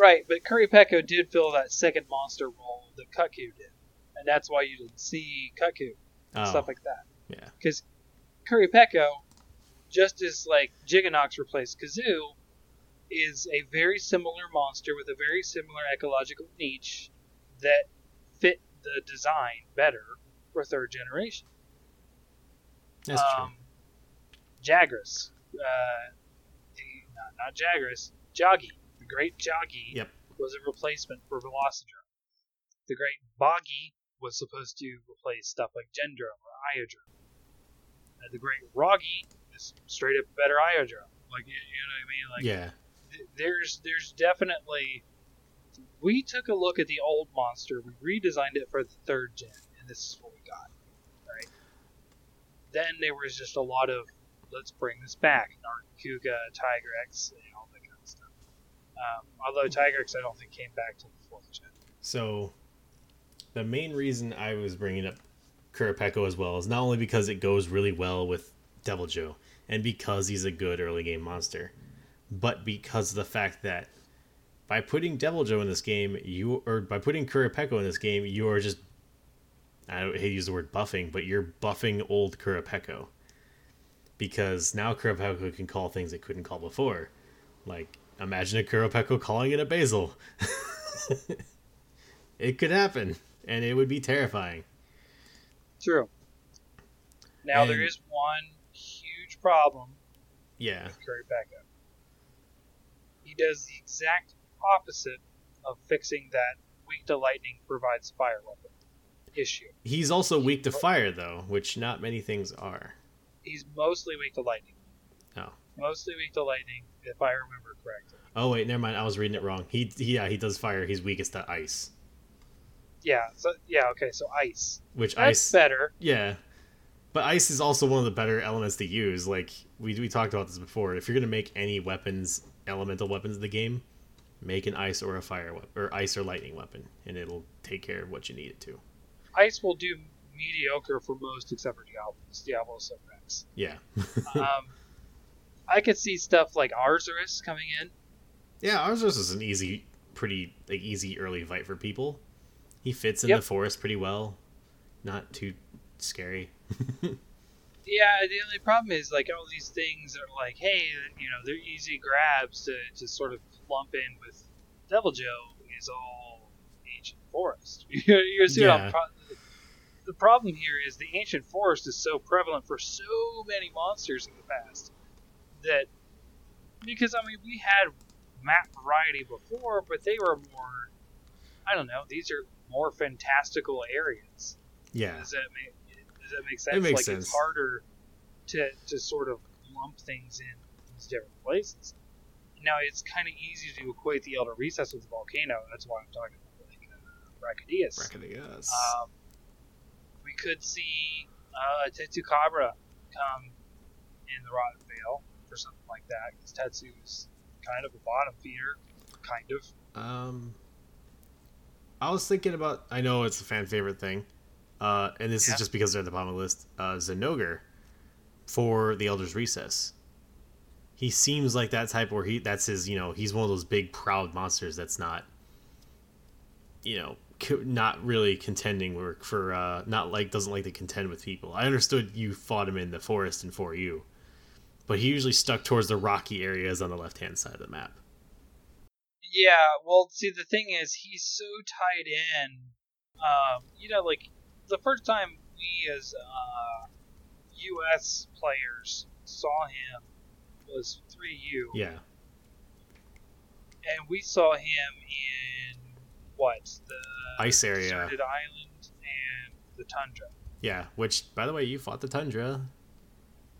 Right, but Qurupeco did fill that second monster role that Kutku did. And that's why you didn't see Kutku and Oh, stuff like that. yeah. Because Qurupeco, just as like Gigginox replaced Khezu, is a very similar monster with a very similar ecological niche that fit the design better for third generation. That's um, Jagras, uh, not, not Jagras, Jaggi, great Jaggi Yep. was a replacement for Velocidrome. The great Baggi was supposed to replace stuff like Gendrome or Iodrome. And the great Wroggi is straight up better Iodrome. Like you, you know what I mean? Like yeah. th- there's there's definitely we took a look at the old monster, we redesigned it for the third gen, and this is what we got. Right. Then there was just a lot of let's bring this back. Nargacuga, Tigrex, and all that kind of stuff. Um, although Tigrex I don't think came back to the fourth gen. So, the main reason I was bringing up Qurupeco as well is not only because it goes really well with Deviljho and because he's a good early game monster, but because of the fact that by putting Deviljho in this game, you or by putting Qurupeco in this game, you are just I hate to use the word buffing, but you're buffing old Qurupeco. Because now Qurupeco can call things it couldn't call before. Like, imagine a Qurupeco calling in a basil. [LAUGHS] it could happen, and it would be terrifying. True. Now there And- is one huge huge problem Yeah. with Curry He does the exact opposite of fixing that weak to lightning provides fire weapon issue. He's also weak to fire though, which not many things are. He's mostly weak to lightning. Oh. Mostly weak to lightning, if I remember correctly. Oh wait, never mind. I was reading it wrong. He, he yeah, he does fire. He's weakest to ice. Yeah. So yeah. Okay. So ice. Which That's ice better. Yeah. But ice is also one of the better elements to use. Like we we talked about this before. If you're gonna make any weapons, elemental weapons in the game, make an ice or a fire weapon, or ice or lightning weapon, and it'll take care of what you need it to. Ice will do mediocre for most, except for Diablos. And Rex. Yeah. [LAUGHS] um, I could see stuff like Arzuros coming in. yeah, Arzuros is an easy, pretty like easy early fight for people. He fits in Yep. the forest pretty well. Not too scary. [LAUGHS] Yeah, the only problem is like all these things are like, hey, you know, they're easy grabs to, to sort of lump in with Deviljho is all ancient forest. [LAUGHS] you see Yeah. pro- the problem here is the ancient forest is so prevalent for so many monsters in the past that because I mean we had map variety before, but they were more I don't know, these are more fantastical areas. Yeah. Does that make Does that make sense? It makes like sense. it's harder to to sort of lump things in these different places. Now it's kind of easy to equate the Elder Recess with the volcano. That's why I'm talking about like uh. Brachydios. Um, we could see uh, Tetsucabra come in the Rotten Vale for something like that because Tetsu's kind of a bottom feeder, kind of. Um, I was thinking about. I know it's a fan favorite thing, uh, and this Yeah. is just because they're at the bottom of the list. Uh, Zinogre for the Elder's Recess. He seems like that type where he that's his. You know, he's one of those big proud monsters that's not. You know, not really contending work for. Uh, not like doesn't like to contend with people. I understood you fought him in the forest and for you, but he usually stuck towards the rocky areas on the left hand side of the map. Yeah, well, see, the thing is, he's so tied in. Um, you know, like the first time we as uh, U.S. players saw him was 3U, Yeah. and we saw him in what the Ice area. deserted island and the tundra. Yeah, which by the way, you fought the Tundra.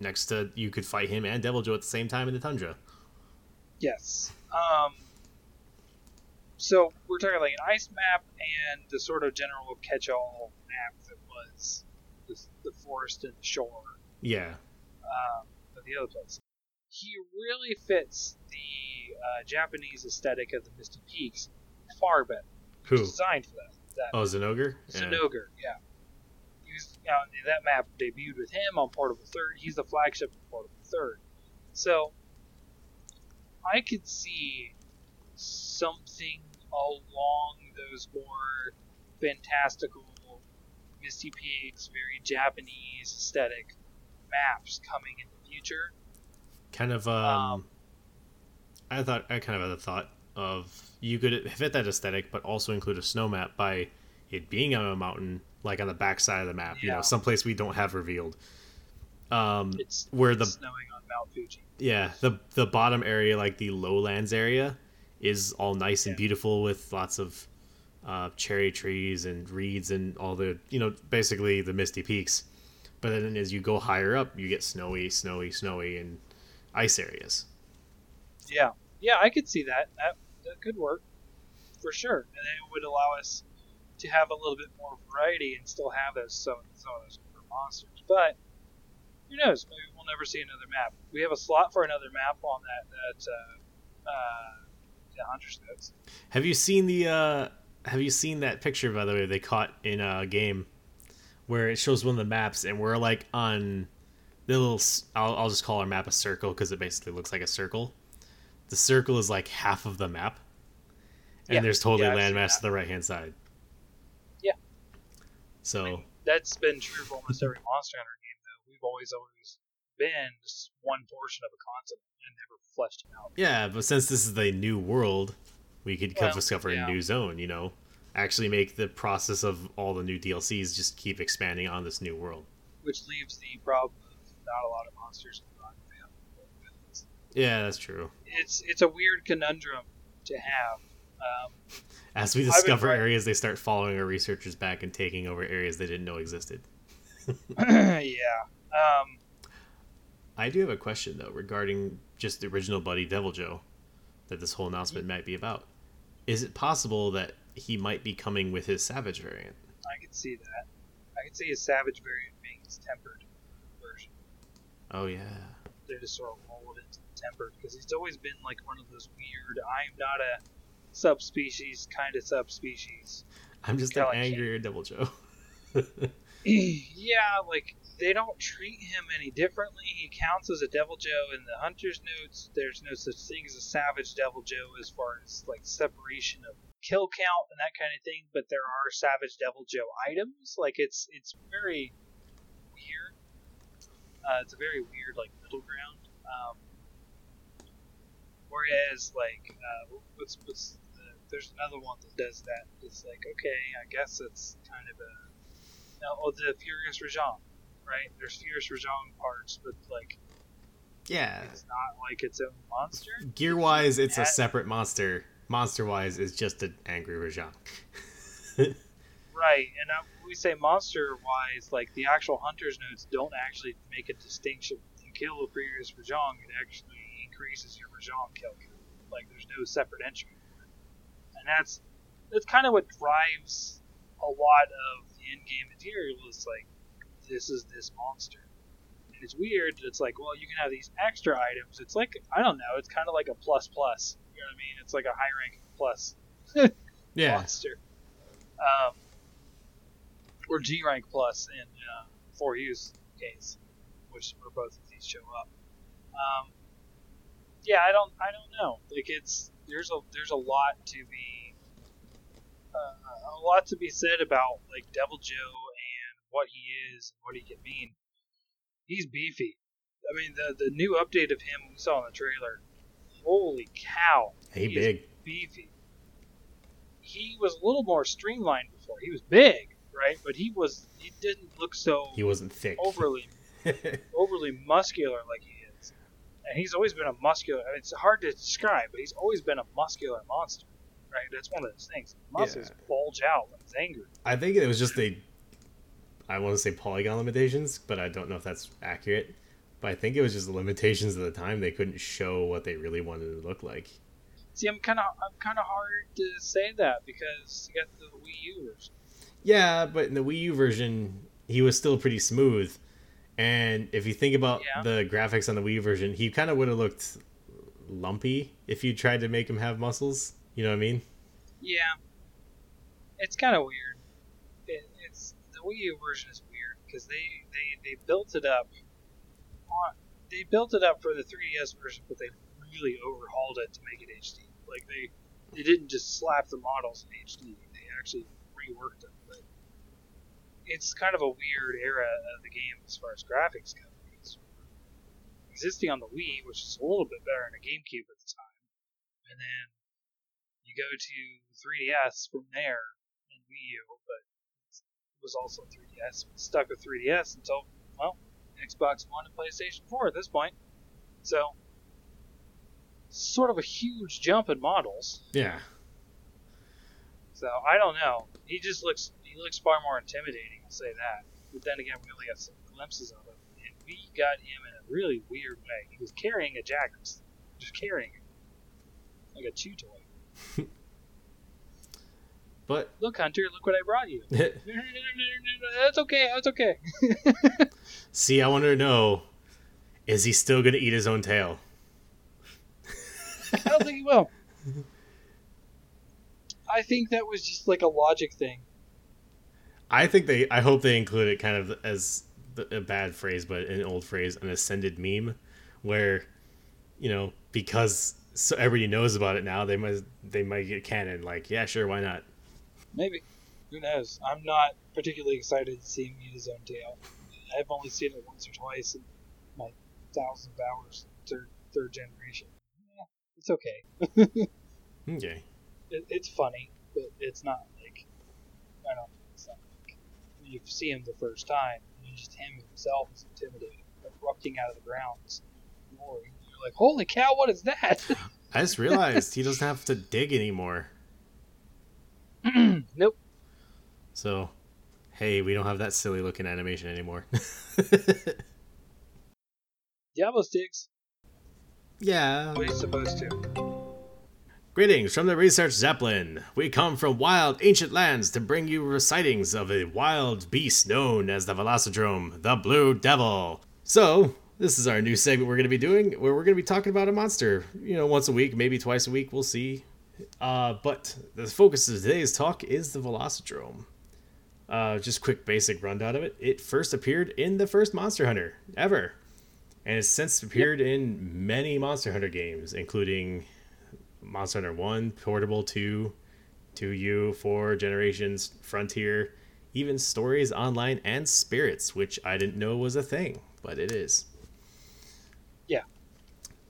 Next to you could fight him and Deviljho at the same time in the Tundra. Yes. Um. So we're talking like an ice map and the sort of general catch-all map that was the, the forest and the shore Yeah. um, of the other place. He really fits the uh, Japanese aesthetic of the Misty Peaks far better. Who? Designed for that. That Oh, Zinogre? Zinogre, yeah. He know, that map debuted with him on Portable Third. He's the flagship of Portable Third. So, I could see something along those more fantastical, Misty Peaks, very Japanese aesthetic maps coming in the future. Kind of um, Um, I thought I kind of had a thought of you could fit that aesthetic but also include a snow map by it being on a mountain like on the back side of the map, you know, someplace we don't have revealed. Um It's where the snowing on Mount Fuji. yeah the the bottom area like the lowlands area is all nice and beautiful with lots of uh, cherry trees and reeds and all the you know basically the misty peaks. But then as you go higher up you get snowy snowy snowy and ice areas. Yeah, yeah, I could see that. That that could work. For sure, and it would allow us to have a little bit more variety and still have those some some of those monsters. But who knows? Maybe we'll never see another map. We have a slot for another map on that that uh, uh, yeah, Hunter's Notes. have you seen the uh have you seen that picture by the way they caught in a game where it shows one of the maps and we're like on the little I'll, I'll just call our map a circle because it basically looks like a circle the circle is like half of the map and Yeah. there's totally Yeah, landmass to the right hand side. So That's been true for almost every Monster Hunter game, though. We've always always been just one portion of a continent and never fleshed it out. yeah but since this is the new world we could Well, discover yeah. a new zone you know actually make the process of all the new dlcs just keep expanding on this new world which leaves the problem of not a lot of monsters in the run. Yeah, that's true. It's it's a weird conundrum to have. Um, As we discover right- areas, they start following our researchers back and taking over areas they didn't know existed. [CLEARS THROAT] yeah. Um, I do have a question though regarding just the original Buddy Deviljho that this whole announcement might be about. Is it possible that he might be coming with his Savage variant? I can see that. I can see his savage variant being his tempered version. Oh yeah. They're just sort of it into the tempered because he's always been like one of those weird. I'm not a subspecies kind of subspecies. I'm just Kinda an like angrier Deviljho. [LAUGHS] [LAUGHS] yeah, like they don't treat him any differently. He counts as a Deviljho in the Hunter's notes. There's no such thing as a Savage Deviljho as far as like separation of kill count and that kind of thing. But there are Savage Deviljho items. Like it's it's very weird. Uh, it's a very weird like middle ground. Um, whereas like uh, what's what's the, there's another one that does that. It's like okay, I guess it's kind of a no, oh, the Furious Rajang, right? There's Furious Rajang parts, but like yeah. it's not like its own monster. Gear wise, it's a separate monster. Monster wise, it's just an angry Rajang. [LAUGHS] Right, and uh, we say monster wise, like the actual hunter's notes don't actually make a distinction. You kill a Furious Rajang, it actually increases your Rajang kill count. Like there's no separate entry. And that's that's kind of what drives a lot of the in-game material is like this is this monster. And it's weird. It's like, well, you can have these extra items. It's like I don't know. It's kind of like a plus plus. You know what I mean? It's like a high rank plus [LAUGHS] Yeah. monster. Um, or G rank plus in uh, for use case, which where both of these show up. Um, yeah, I don't, I don't know. Like it's there's a there's a lot to be uh, a lot to be said about like Deviljho and what he is and what he can mean. He's beefy. I mean, the the new update of him we saw in the trailer. Holy cow! Hey, He's big. beefy. He was a little more streamlined before. He was big, right? But he was he didn't look so He wasn't thick. overly [LAUGHS] overly muscular like he. And he's always been a muscular. I mean, it's hard to describe, but he's always been a muscular monster, right? That's one of those things. Muscles Yeah. bulge out when he's angry. I think it was just a. I want to say polygon limitations, but I don't know if that's accurate. But I think it was just the limitations of the time. They couldn't show what they really wanted to look like. See, I'm kind of I'm kind of hard to say that because you got the Wii U version. Yeah, but in the Wii U version, he was still pretty smooth. And if you think about Yeah. the graphics on the Wii version, he kind of would have looked lumpy if you tried to make him have muscles. You know what I mean? Yeah, it's kind of weird. It, it's the Wii U version is weird because they, they they built it up on they built it up for the 3DS version, but they really overhauled it to make it HD. Like they they didn't just slap the models in HD; they actually reworked them. It's kind of a weird era of the game as far as graphics go. Existing on the Wii, which is a little bit better than a GameCube at the time, and then you go to 3DS from there and Wii U, but it was also 3DS. Stuck with 3DS until well, Xbox One and PlayStation 4 at this point. So, sort of a huge jump in models. Yeah. So I don't know. He just looks he looks far more intimidating. I'll say that. But then again, we only got some glimpses of him, and we got him in a really weird way. He was carrying a Jagras, just carrying it like a chew toy. [LAUGHS] But Look, Hunter, look what I brought you. [LAUGHS] That's okay. That's okay. [LAUGHS] see, I want to know is he still going to eat his own tail? I don't think he will. I think that was just like a logic thing. I think they. I hope they include it kind of as the- a bad phrase, but an old phrase, an ascended meme, where you know because so everybody knows about it now, they might they might get canon. Like, yeah, sure, why not? Maybe. Who knows? I'm not particularly excited to see his own tail. I've only seen it once or twice in my thousands of hours, third third generation. Yeah, it's okay. [LAUGHS] Okay. It, it's funny, but it's not like I don't. It's not like when you see him the first time, and just him himself is intimidating, erupting out of the ground. You're like, holy cow, what is that? [LAUGHS] I just realized he doesn't have to dig anymore. [CLEARS THROAT] nope. So, hey, we don't have that silly looking animation anymore. [LAUGHS] Diablo sticks. yeah. What are supposed to? Greetings from the Research Zeppelin. We come from wild, ancient lands to bring you sightings of a wild beast known as the Velocidrome, the Blue Devil. So, this is our new segment we're going to be doing where we're going to be talking about a monster, you know, once a week, maybe twice a week, we'll see. Uh, but the focus of today's talk is the Velocidrome. Uh, just quick basic rundown of it. It first appeared in the first Monster Hunter ever, and has since appeared in many Monster Hunter games, including Monster Hunter 1, Portable 2, 2U, 4, Generations, Frontier, even Stories Online and Spirits, which I didn't know was a thing, but it is. Yeah.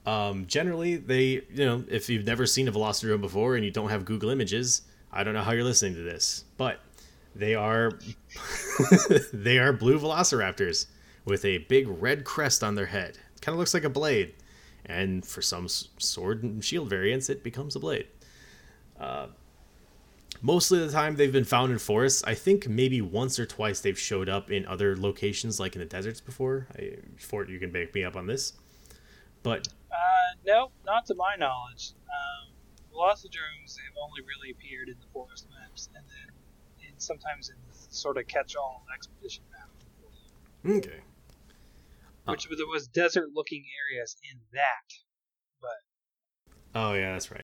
Um, generally, they, you know, if you've never seen a Velocidrome before and you don't have Google Images, I don't know how you're listening to this, but they are [LAUGHS] they are blue velociraptors with a big red crest on their head. Kind of looks like a blade and for some sword and shield variants, it becomes a blade. Uh, mostly of the time, they've been found in forests. I think maybe once or twice they've showed up in other locations, like in the deserts before. I, Fort, you can back me up on this. But uh, no, not to my knowledge. Um, Velocidromes have only really appeared in the forest maps, and then in, sometimes in sort of catch-all expedition map. Okay. Which there was desert-looking areas in that, but. Oh yeah, that's right.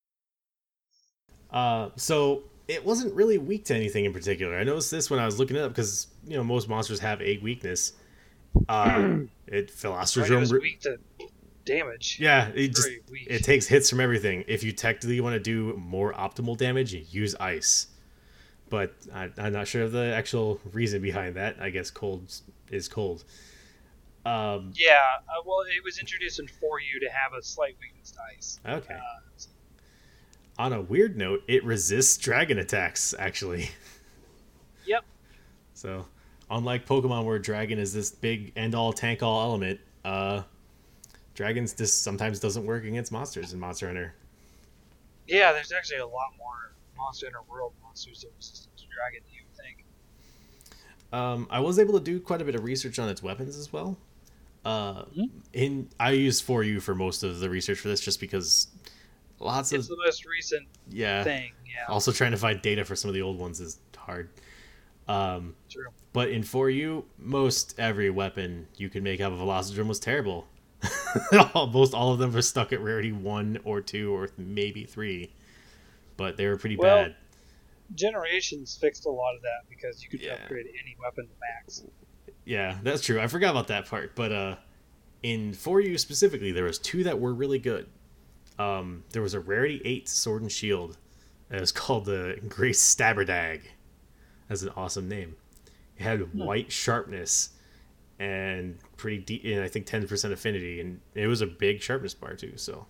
Uh, so it wasn't really weak to anything in particular. I noticed this when I was looking it up because you know most monsters have a weakness. Uh, [CLEARS THROAT] it Velocidrome was weak to damage. Yeah, it just it takes hits from everything. If you technically want to do more optimal damage, use ice. But I, I'm not sure of the actual reason behind that. I guess cold is cold. Um, yeah, uh, well, it was introduced in 4U to have a slight weakness to ice. Okay. Uh, so. On a weird note, it resists dragon attacks, actually. [LAUGHS] Yep. So, unlike Pokemon, where dragon is this big end all tank all element, uh, dragons just sometimes doesn't work against monsters in Monster Hunter. Yeah, there's actually a lot more Monster Hunter World monsters that resist dragon than you would think. Um, I was able to do quite a bit of research on its weapons as well. Uh, mm-hmm. in I used 4U for most of the research for this, just because lots it's of the most recent yeah thing. Yeah. Also, trying to find data for some of the old ones is hard. Um, True. But in 4U, most every weapon you could make out of Velocidrome was terrible. [LAUGHS] Almost all of them were stuck at rarity one or two or maybe three, but they were pretty well, bad. Generations fixed a lot of that because you could yeah. upgrade any weapon to max. Yeah, that's true. I forgot about that part. But uh, in 4U specifically, there was two that were really good. Um, there was a rarity eight sword and shield. It was [LAUGHS] called the Grace Stabberdag. That's an awesome name. It had hmm. white sharpness and pretty deep, and I think ten percent affinity, and it was a big sharpness bar too. So,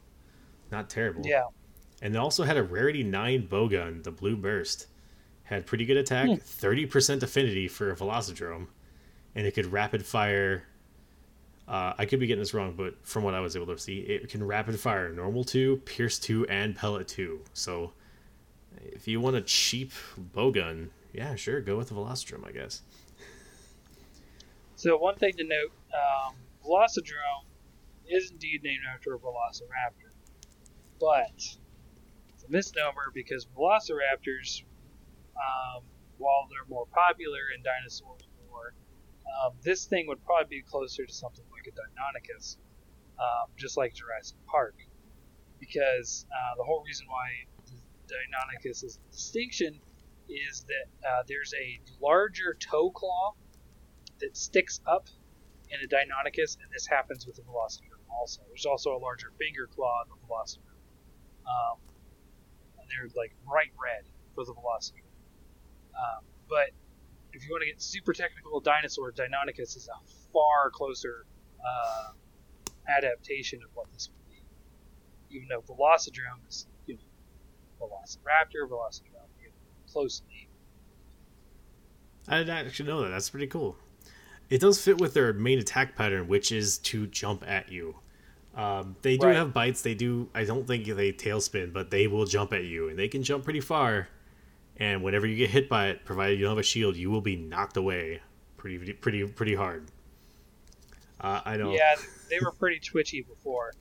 not terrible. Yeah. And it also had a rarity nine bowgun, the blue burst. Had pretty good attack, hmm. thirty percent affinity for a velocidrome, and it could rapid fire. Uh, I could be getting this wrong, but from what I was able to see, it can rapid fire normal two, pierce two, and pellet two. So, if you want a cheap bowgun, yeah, sure, go with the Velocidrome, I guess. So one thing to note, um, Velocidrome is indeed named after a Velociraptor, but it's a misnomer because Velociraptors, um, while they're more popular in dinosaur lore, um, this thing would probably be closer to something like a Deinonychus, um, just like Jurassic Park, because uh, the whole reason why Deinonychus is a distinction is that uh, there's a larger toe claw that sticks up in a Deinonychus, and this happens with the Velociraptor also. There's also a larger finger claw in the Velociraptor. Um, and they're like bright red for the Velociraptor. Um, but if you want to get super technical dinosaur, Deinonychus is a far closer uh, adaptation of what this would be. Even though Velocidrome is, you know, Velociraptor, Velocidrome, you know, closely. I didn't actually know that. That's pretty cool. It does fit with their main attack pattern, which is to jump at you. Um, they do Right. have bites. They do. I don't think they tailspin, but they will jump at you, and they can jump pretty far. And whenever you get hit by it, provided you don't have a shield, you will be knocked away pretty, pretty, pretty hard. Uh, I know. Yeah, they were pretty twitchy before.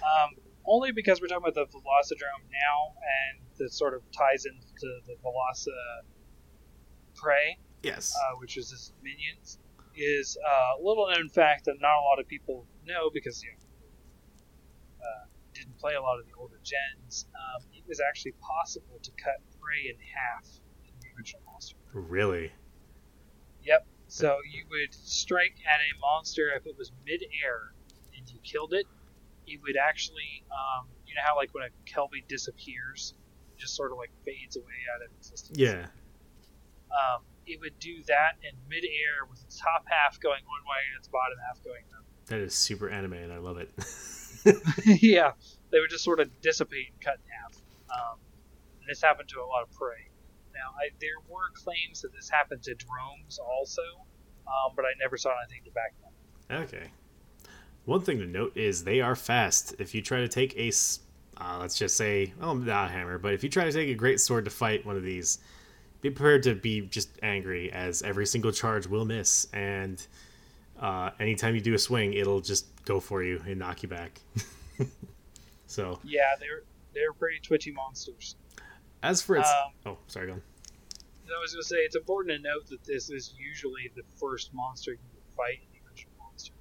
Um, only because we're talking about the Velocidrome now, and that sort of ties into the Veloci Prey, Yes. uh, which is his minions, is uh, a little known fact that not a lot of people know because you know, uh, didn't play a lot of the older gens. Um, it was actually possible to cut Prey in half in the original monster. really? Yep. So you would strike at a monster if it was mid-air and you killed it. It would actually, um, you know how like when a Kelbi disappears, it just sort of like fades away out of existence. Yeah. Um, it would do that in mid-air with its top half going one way and its bottom half going another. That is super anime, and I love it. [LAUGHS] [LAUGHS] yeah, they would just sort of dissipate and cut in half. Um, and this happened to a lot of prey. Now, I, there were claims that this happened to drones also, um, but I never saw anything to back them. okay. One thing to note is they are fast. If you try to take a, uh, let's just say, oh, not a hammer, but if you try to take a great sword to fight one of these, be prepared to be just angry, as every single charge will miss, and uh, anytime you do a swing, it'll just go for you and knock you back. [LAUGHS] so, Yeah, they're they're pretty twitchy monsters. as for its, Um, oh, sorry, go on. I was going to say it's important to note that this is usually the first monster you fight in the original monster.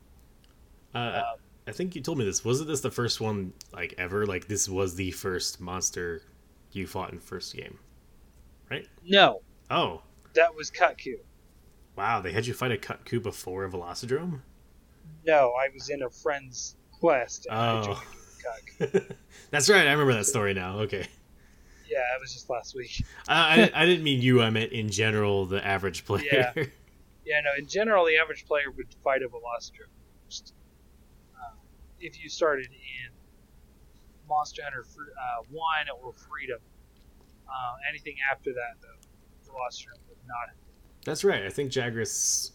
Uh, Um, I think you told me this. Wasn't this the first one like ever? Like this was the first monster you fought in first game, right? no, Oh, that was Kutku. wow! They had you fight a Kutku before a Velocidrome. No, I was in a friend's quest Oh. [LAUGHS] That's right. I remember that story now. Okay. Yeah, it was just last week. I, I, I didn't mean you. I meant in general the average player. Yeah. [LAUGHS] Yeah, no. In general, the average player would fight a Velocidrome first. Uh, if you started in Monster Hunter uh, One or Freedom, uh, anything after that, though, Velocidrome would not have. That's right. I think Jagras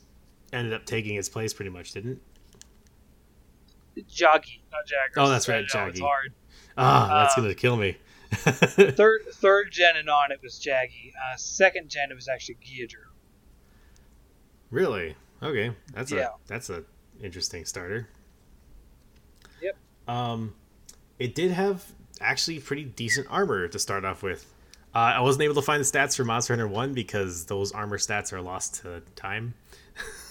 ended up taking its place pretty much, didn't? Joggy, not Jagras. Oh, that's right, I know, It's hard. Ah, that's Um, gonna kill me. [LAUGHS] Third, third gen and on, it was Jaggi. Uh, second gen, it was actually Geodrew. Really? Okay, that's Yeah. a that's a interesting starter. Yep. Um, it did have actually pretty decent armor to start off with. Uh, I wasn't able to find the stats for Monster Hunter One because those armor stats are lost to time.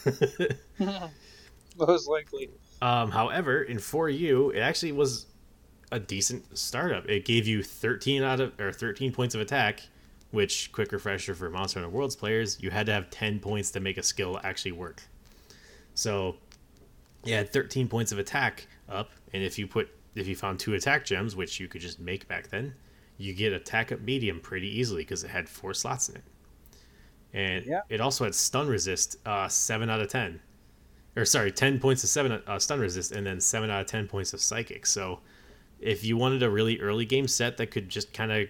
[LAUGHS] [LAUGHS] Most likely. Um, however, in 4U, it actually was a decent startup. It gave you 13 out of or 13 points of attack, which quick refresher for Monster Hunter Worlds players, you had to have 10 points to make a skill actually work. So, you had 13 points of attack up, and if you put if you found two attack gems, which you could just make back then, you get attack up medium pretty easily because it had four slots in it. And Yeah. it also had stun resist, uh, seven out of ten, or sorry, ten points of seven uh, stun resist, and then seven out of ten points of psychic. So, if you wanted a really early game set that could just kind of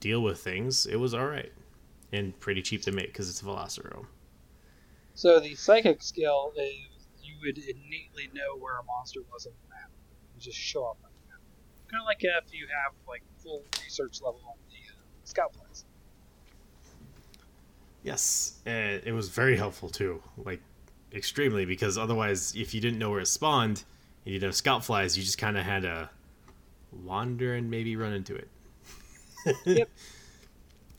deal with things, it was all right and pretty cheap to make because it's a Velociraptor. So the psychic skill is you would innately know where a monster was on the map. You just show up on the map. Kind of like if you have like full research level on the uh, scout plays. Yes, and it was very helpful too, like extremely, because otherwise, if you didn't know where it spawned, and you didn't have scout flies, you just kind of had to wander and maybe run into it. [LAUGHS] Yep.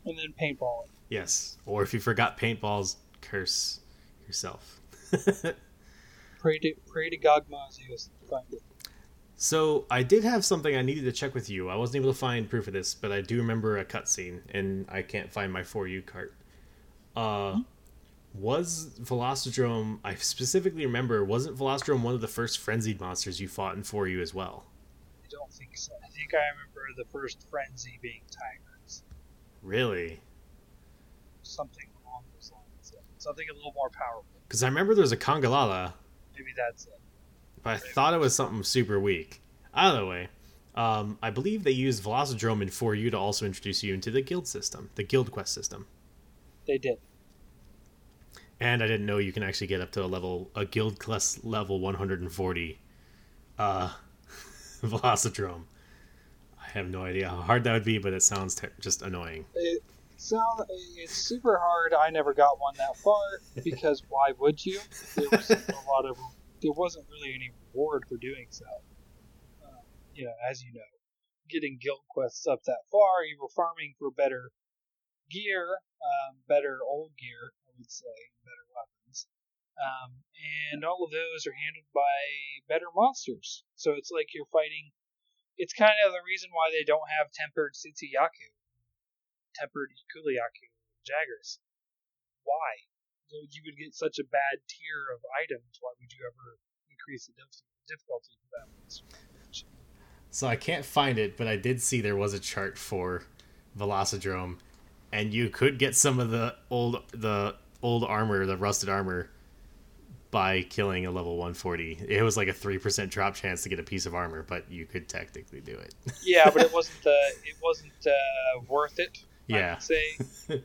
And then paintball. Yes, or if you forgot paintballs, curse yourself. [LAUGHS] Pray to pray to Gogma as he goes to find it. So I did have something I needed to check with you. I wasn't able to find proof of this, but I do remember a cutscene, and I can't find my 4U cart. Uh, was Velocidrome? I specifically remember. Wasn't Velocidrome one of the first frenzied monsters you fought in 4U as well? I don't think so. I think I remember the first frenzy being tigers. Really? Something along those lines. Yeah. Something a little more powerful. Because I remember there was a Congalala, Maybe that's it. but I thought it was something super weak. Either way, um, I believe they used Velocidrome in 4U to also introduce you into the guild system, the guild quest system. They did. And I didn't know you can actually get up to a level a guild class level 140. Uh [LAUGHS] Velocidrome. I have no idea how hard that would be, but it sounds ter- just annoying. It sound it's super hard. I never got one that far because [LAUGHS] why would you? There was a lot of there wasn't really any reward for doing so. Uh, you know, as you know, getting guild quests up that far, you were farming for better gear, um, better old gear, would say, better weapons. Um, and all of those are handled by better monsters. So it's like you're fighting. It's kind of the reason why they don't have tempered Tzitzi-Ya-Ku, tempered Kulu-Ya-Ku, Jagras. Why? You would get such a bad tier of items. Why would you ever increase the difficulty for that? So I can't find it, but I did see there was a chart for Velocidrome, and you could get some of the old the old armor, the rusted armor, by killing a level 140. It was like a three percent drop chance to get a piece of armor, but you could technically do it. [LAUGHS] yeah, but it wasn't. Uh, it wasn't uh, worth it. Yeah. Say. [LAUGHS]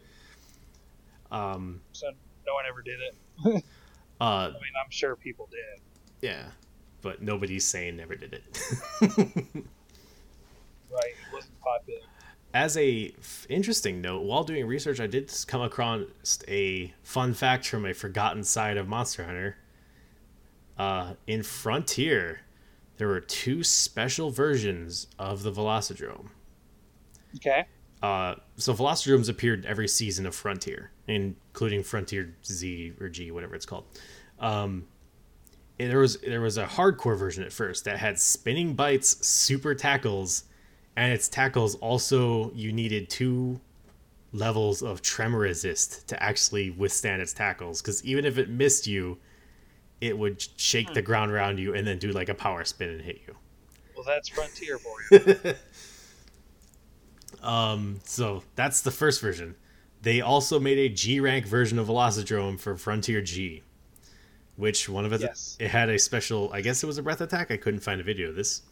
um. So no one ever did it. [LAUGHS] uh. I mean, I'm sure people did. Yeah, but nobody's saying never did it. right. It wasn't popular. As a f- interesting note, while doing research, I did come across a fun fact from a forgotten side of Monster Hunter. Uh, in Frontier, there were two special versions of the Velocidrome. Okay. Uh, so Velocidromes appeared every season of Frontier, including Frontier Z or G, whatever it's called. Um, there was there was a hardcore version at first that had spinning bites, super tackles, and its tackles also you needed two levels of tremor resist to actually withstand its tackles because even if it missed you, it would shake the ground around you and then do like a power spin and hit you. Well, that's Frontier for you. [LAUGHS] Um, so that's the first version. They also made a G rank version of Velocidrome for Frontier G, which one of it Yes. it had a special. I guess it was a breath attack. I couldn't find a video of this.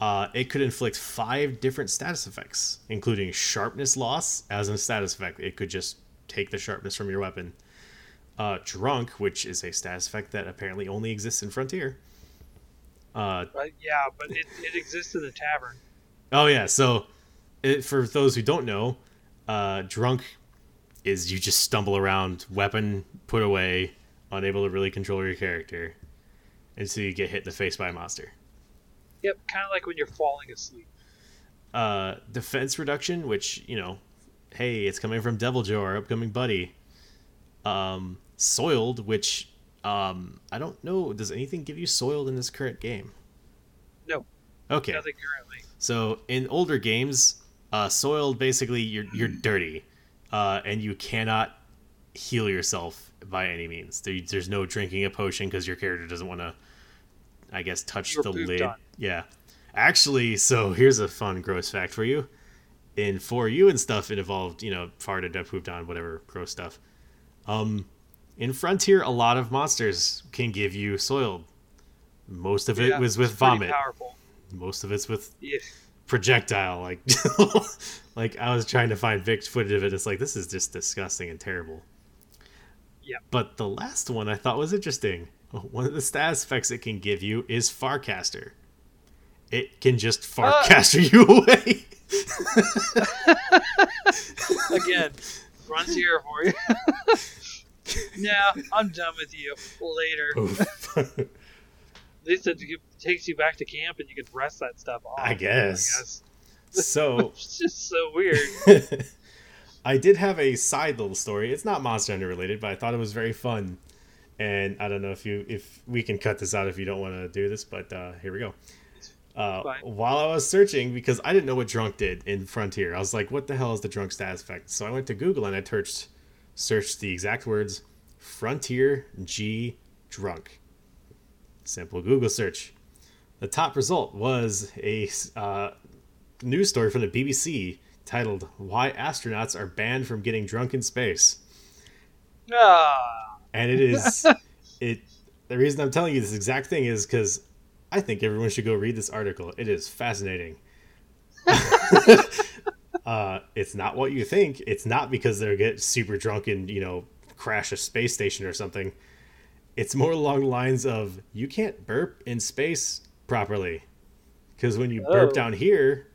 Uh, it could inflict five different status effects, including sharpness loss as a status effect. It could just take the sharpness from your weapon. Uh, drunk, which is a status effect that apparently only exists in Frontier. Uh, But yeah, but it, it exists in the tavern. Oh yeah, so it, for those who don't know, uh, drunk is you just stumble around, weapon put away, unable to really control your character, until you get hit in the face by a monster. Yep, kind of like when you're falling asleep. Uh, defense reduction, which you know, hey, it's coming from Deviljho, our upcoming buddy. Um, soiled, which um, I don't know. Does anything give you soiled in this current game? No, Okay. nothing currently. So in older games, uh, soiled basically you're you're dirty, uh, and you cannot heal yourself by any means. There, there's no drinking a potion because your character doesn't want to, I guess, touch You were the lid. on. Yeah, actually, so here's a fun gross fact 4U. In for you and stuff, it involved you know farted, I pooped on, whatever gross stuff. Um, in Frontier, a lot of monsters can give you soiled. Most of it Yeah, was with vomit. Powerful. Most of it's with Yeah. projectile like [LAUGHS] like i was trying to find vic's footage of it it's like this is just disgusting and terrible Yeah. but the last one i thought was interesting one of the status effects it can give you is farcaster it can just farcaster [LAUGHS] you away Again, Frontier for you. [LAUGHS] nah, I'm done with you. Later. At least it takes you back to camp and you can rest that stuff off. I guess. so [LAUGHS] It's just so weird. I did have a side little story. It's not Monster Hunter related, but I thought it was very fun. And I don't know if you if we can cut this out if you don't want to do this, but uh, here we go. Uh, while I was searching, because I didn't know what drunk did in Frontier, I was like, "What the hell is the drunk status effect?" So I went to Google and I searched searched the exact words "Frontier G drunk." Simple Google search. The top result was a uh, news story from the BBC titled "Why Astronauts Are Banned from Getting Drunk in Space," ah, and it is [LAUGHS] it. The reason I'm telling you this exact thing is because I think everyone should go read this article. It is fascinating. [LAUGHS] uh, it's not what you think. It's not because they get super drunk and you know crash a space station or something. It's more along the lines of you can't burp in space properly because when you burp Oh. down here,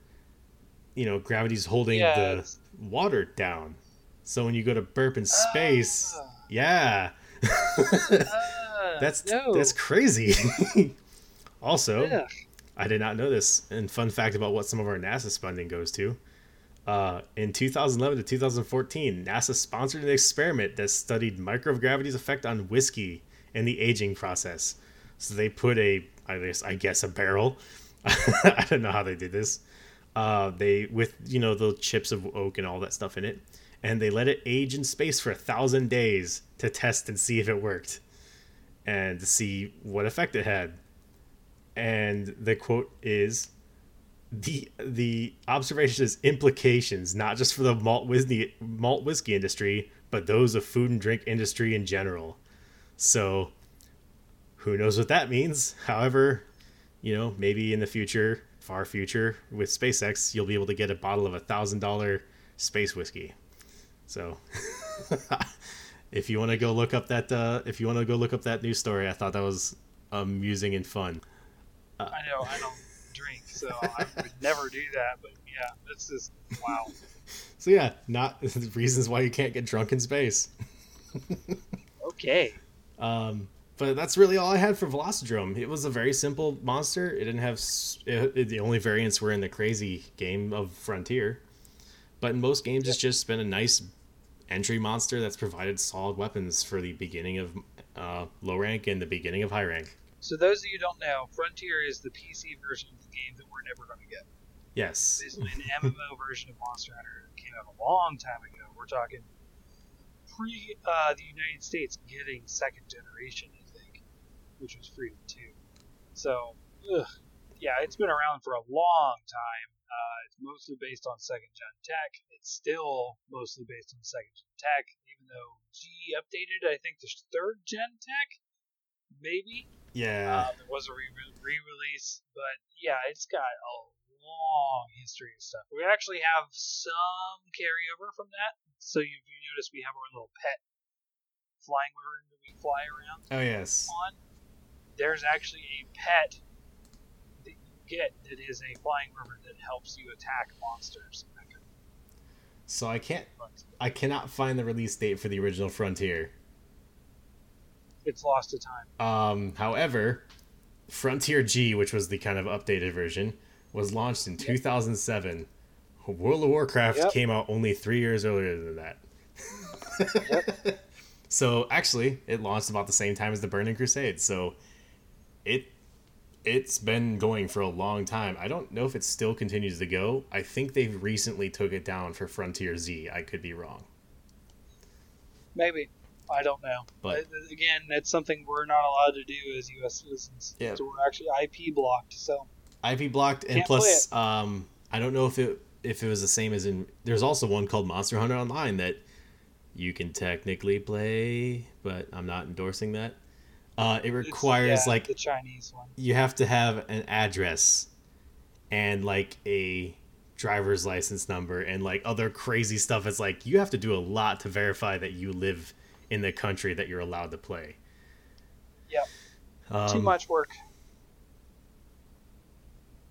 you know gravity's holding Yes. the water down. So when you go to burp in space, Ah. yeah, [LAUGHS] Ah, that's no. that's crazy. [LAUGHS] also, Ugh. I did not know this. And fun fact about what some of our NASA funding goes to. Uh, in 2011 to 2014, NASA sponsored an experiment that studied microgravity's effect on whiskey and the aging process. So they put a, I guess, I guess a barrel. [LAUGHS] I don't know how they did this. Uh, they with you know the chips of oak and all that stuff in it, and they let it age in space for a thousand days to test and see if it worked, and to see what effect it had and the quote is the the observation is implications not just for the malt whiskey malt whiskey industry but those of food and drink industry in general. So who knows what that means? However you know maybe in the future far future with spacex you'll be able to get a bottle of a thousand dollar space whiskey. So [LAUGHS] if you want to go look up that uh, if you want to go look up that news story i thought that was amusing and fun I know I don't [LAUGHS] drink, so I would never do that. But yeah, that's just wow. So yeah, not [LAUGHS] reasons why you can't get drunk in space. [LAUGHS] Okay. Um, but that's really all I had for Velocidrome. It was a very simple monster. It didn't have it, it- the only variants were in the crazy game of Frontier. But in most games, it's just been a nice entry monster that's provided solid weapons for the beginning of uh, low rank and the beginning of high rank. So those of you who don't know, Frontier is the PC version of the game that we're never going to get. Yes. Basically, an MMO [LAUGHS] version of Monster Hunter that came out a long time ago. We're talking pre uh, the United States getting second generation, I think, which was Freedom 2. So, ugh, yeah, it's been around for a long time. Uh, it's mostly based on second gen tech. It's still mostly based on second gen tech, even though G updated, I think, the third gen tech, maybe. Yeah. Um, there was a re- re-release, but yeah, it's got a long history of stuff. We actually have some carryover from that. So you, you notice we have our little pet flying bird that we fly around oh yes. on. There's actually a pet that you get that is a flying river that helps you attack monsters. and that kind of So I can't. I cannot find the release date for the original Frontier. It's lost to time. Um, however, Frontier G, which was the kind of updated version, was launched in 2007. World of Warcraft Yep. came out only three years earlier than that. [LAUGHS] so actually, it launched about the same time as the Burning Crusade. So it it's been going for a long time. I don't know if it still continues to go. I think they've recently took it down for Frontier Z. I could be wrong. Maybe. I don't know. But- Uh, again, that's something we're not allowed to do as U.S. citizens. Yeah. So we're actually IP blocked. So IP blocked, and Can't plus, um, I don't know if it if it was the same as in. There's also one called Monster Hunter Online that you can technically play, but I'm not endorsing that. Uh, it requires yeah, like the Chinese one. you have to have an address and like a driver's license number and like other crazy stuff. It's like you have to do a lot to verify that you live in the country that you're allowed to play. Yep. Um, Too much work.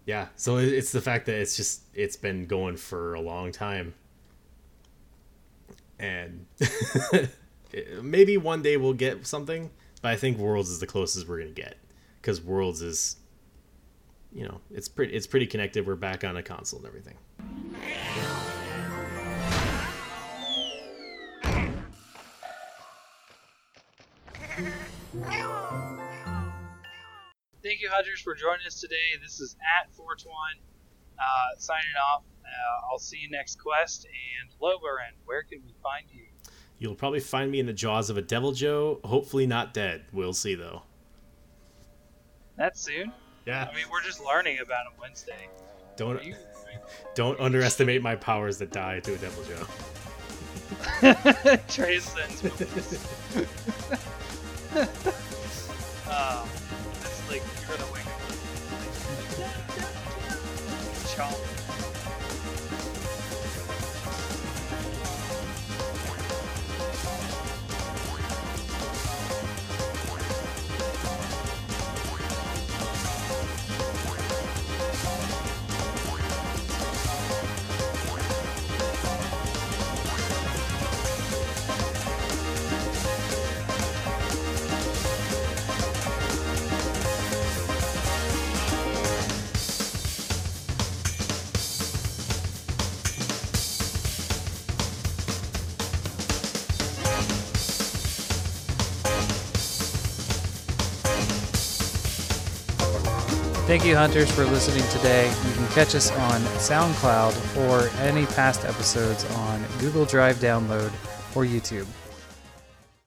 Yeah, so it's the fact that it's just it's been going for a long time, and [LAUGHS] maybe one day we'll get something. But I think Worlds is the closest we're gonna get because Worlds is, you know, it's pretty it's pretty connected. We're back on a console and everything. Thank you, Hunters, for joining us today. This is at 421 uh, signing off. Uh, I'll see you next quest. And Lobarin, where can we find you? You'll probably find me in the jaws of a Deviljho. Hopefully not dead. We'll see though. That soon? Yeah. I mean, we're just learning about him Wednesday. Don't you? [LAUGHS] don't underestimate my powers that die to a Deviljho. [LAUGHS] Transcends. [LAUGHS] [LAUGHS] um, Thank you, hunters, for listening today. You can catch us on SoundCloud or any past episodes on Google Drive download or YouTube.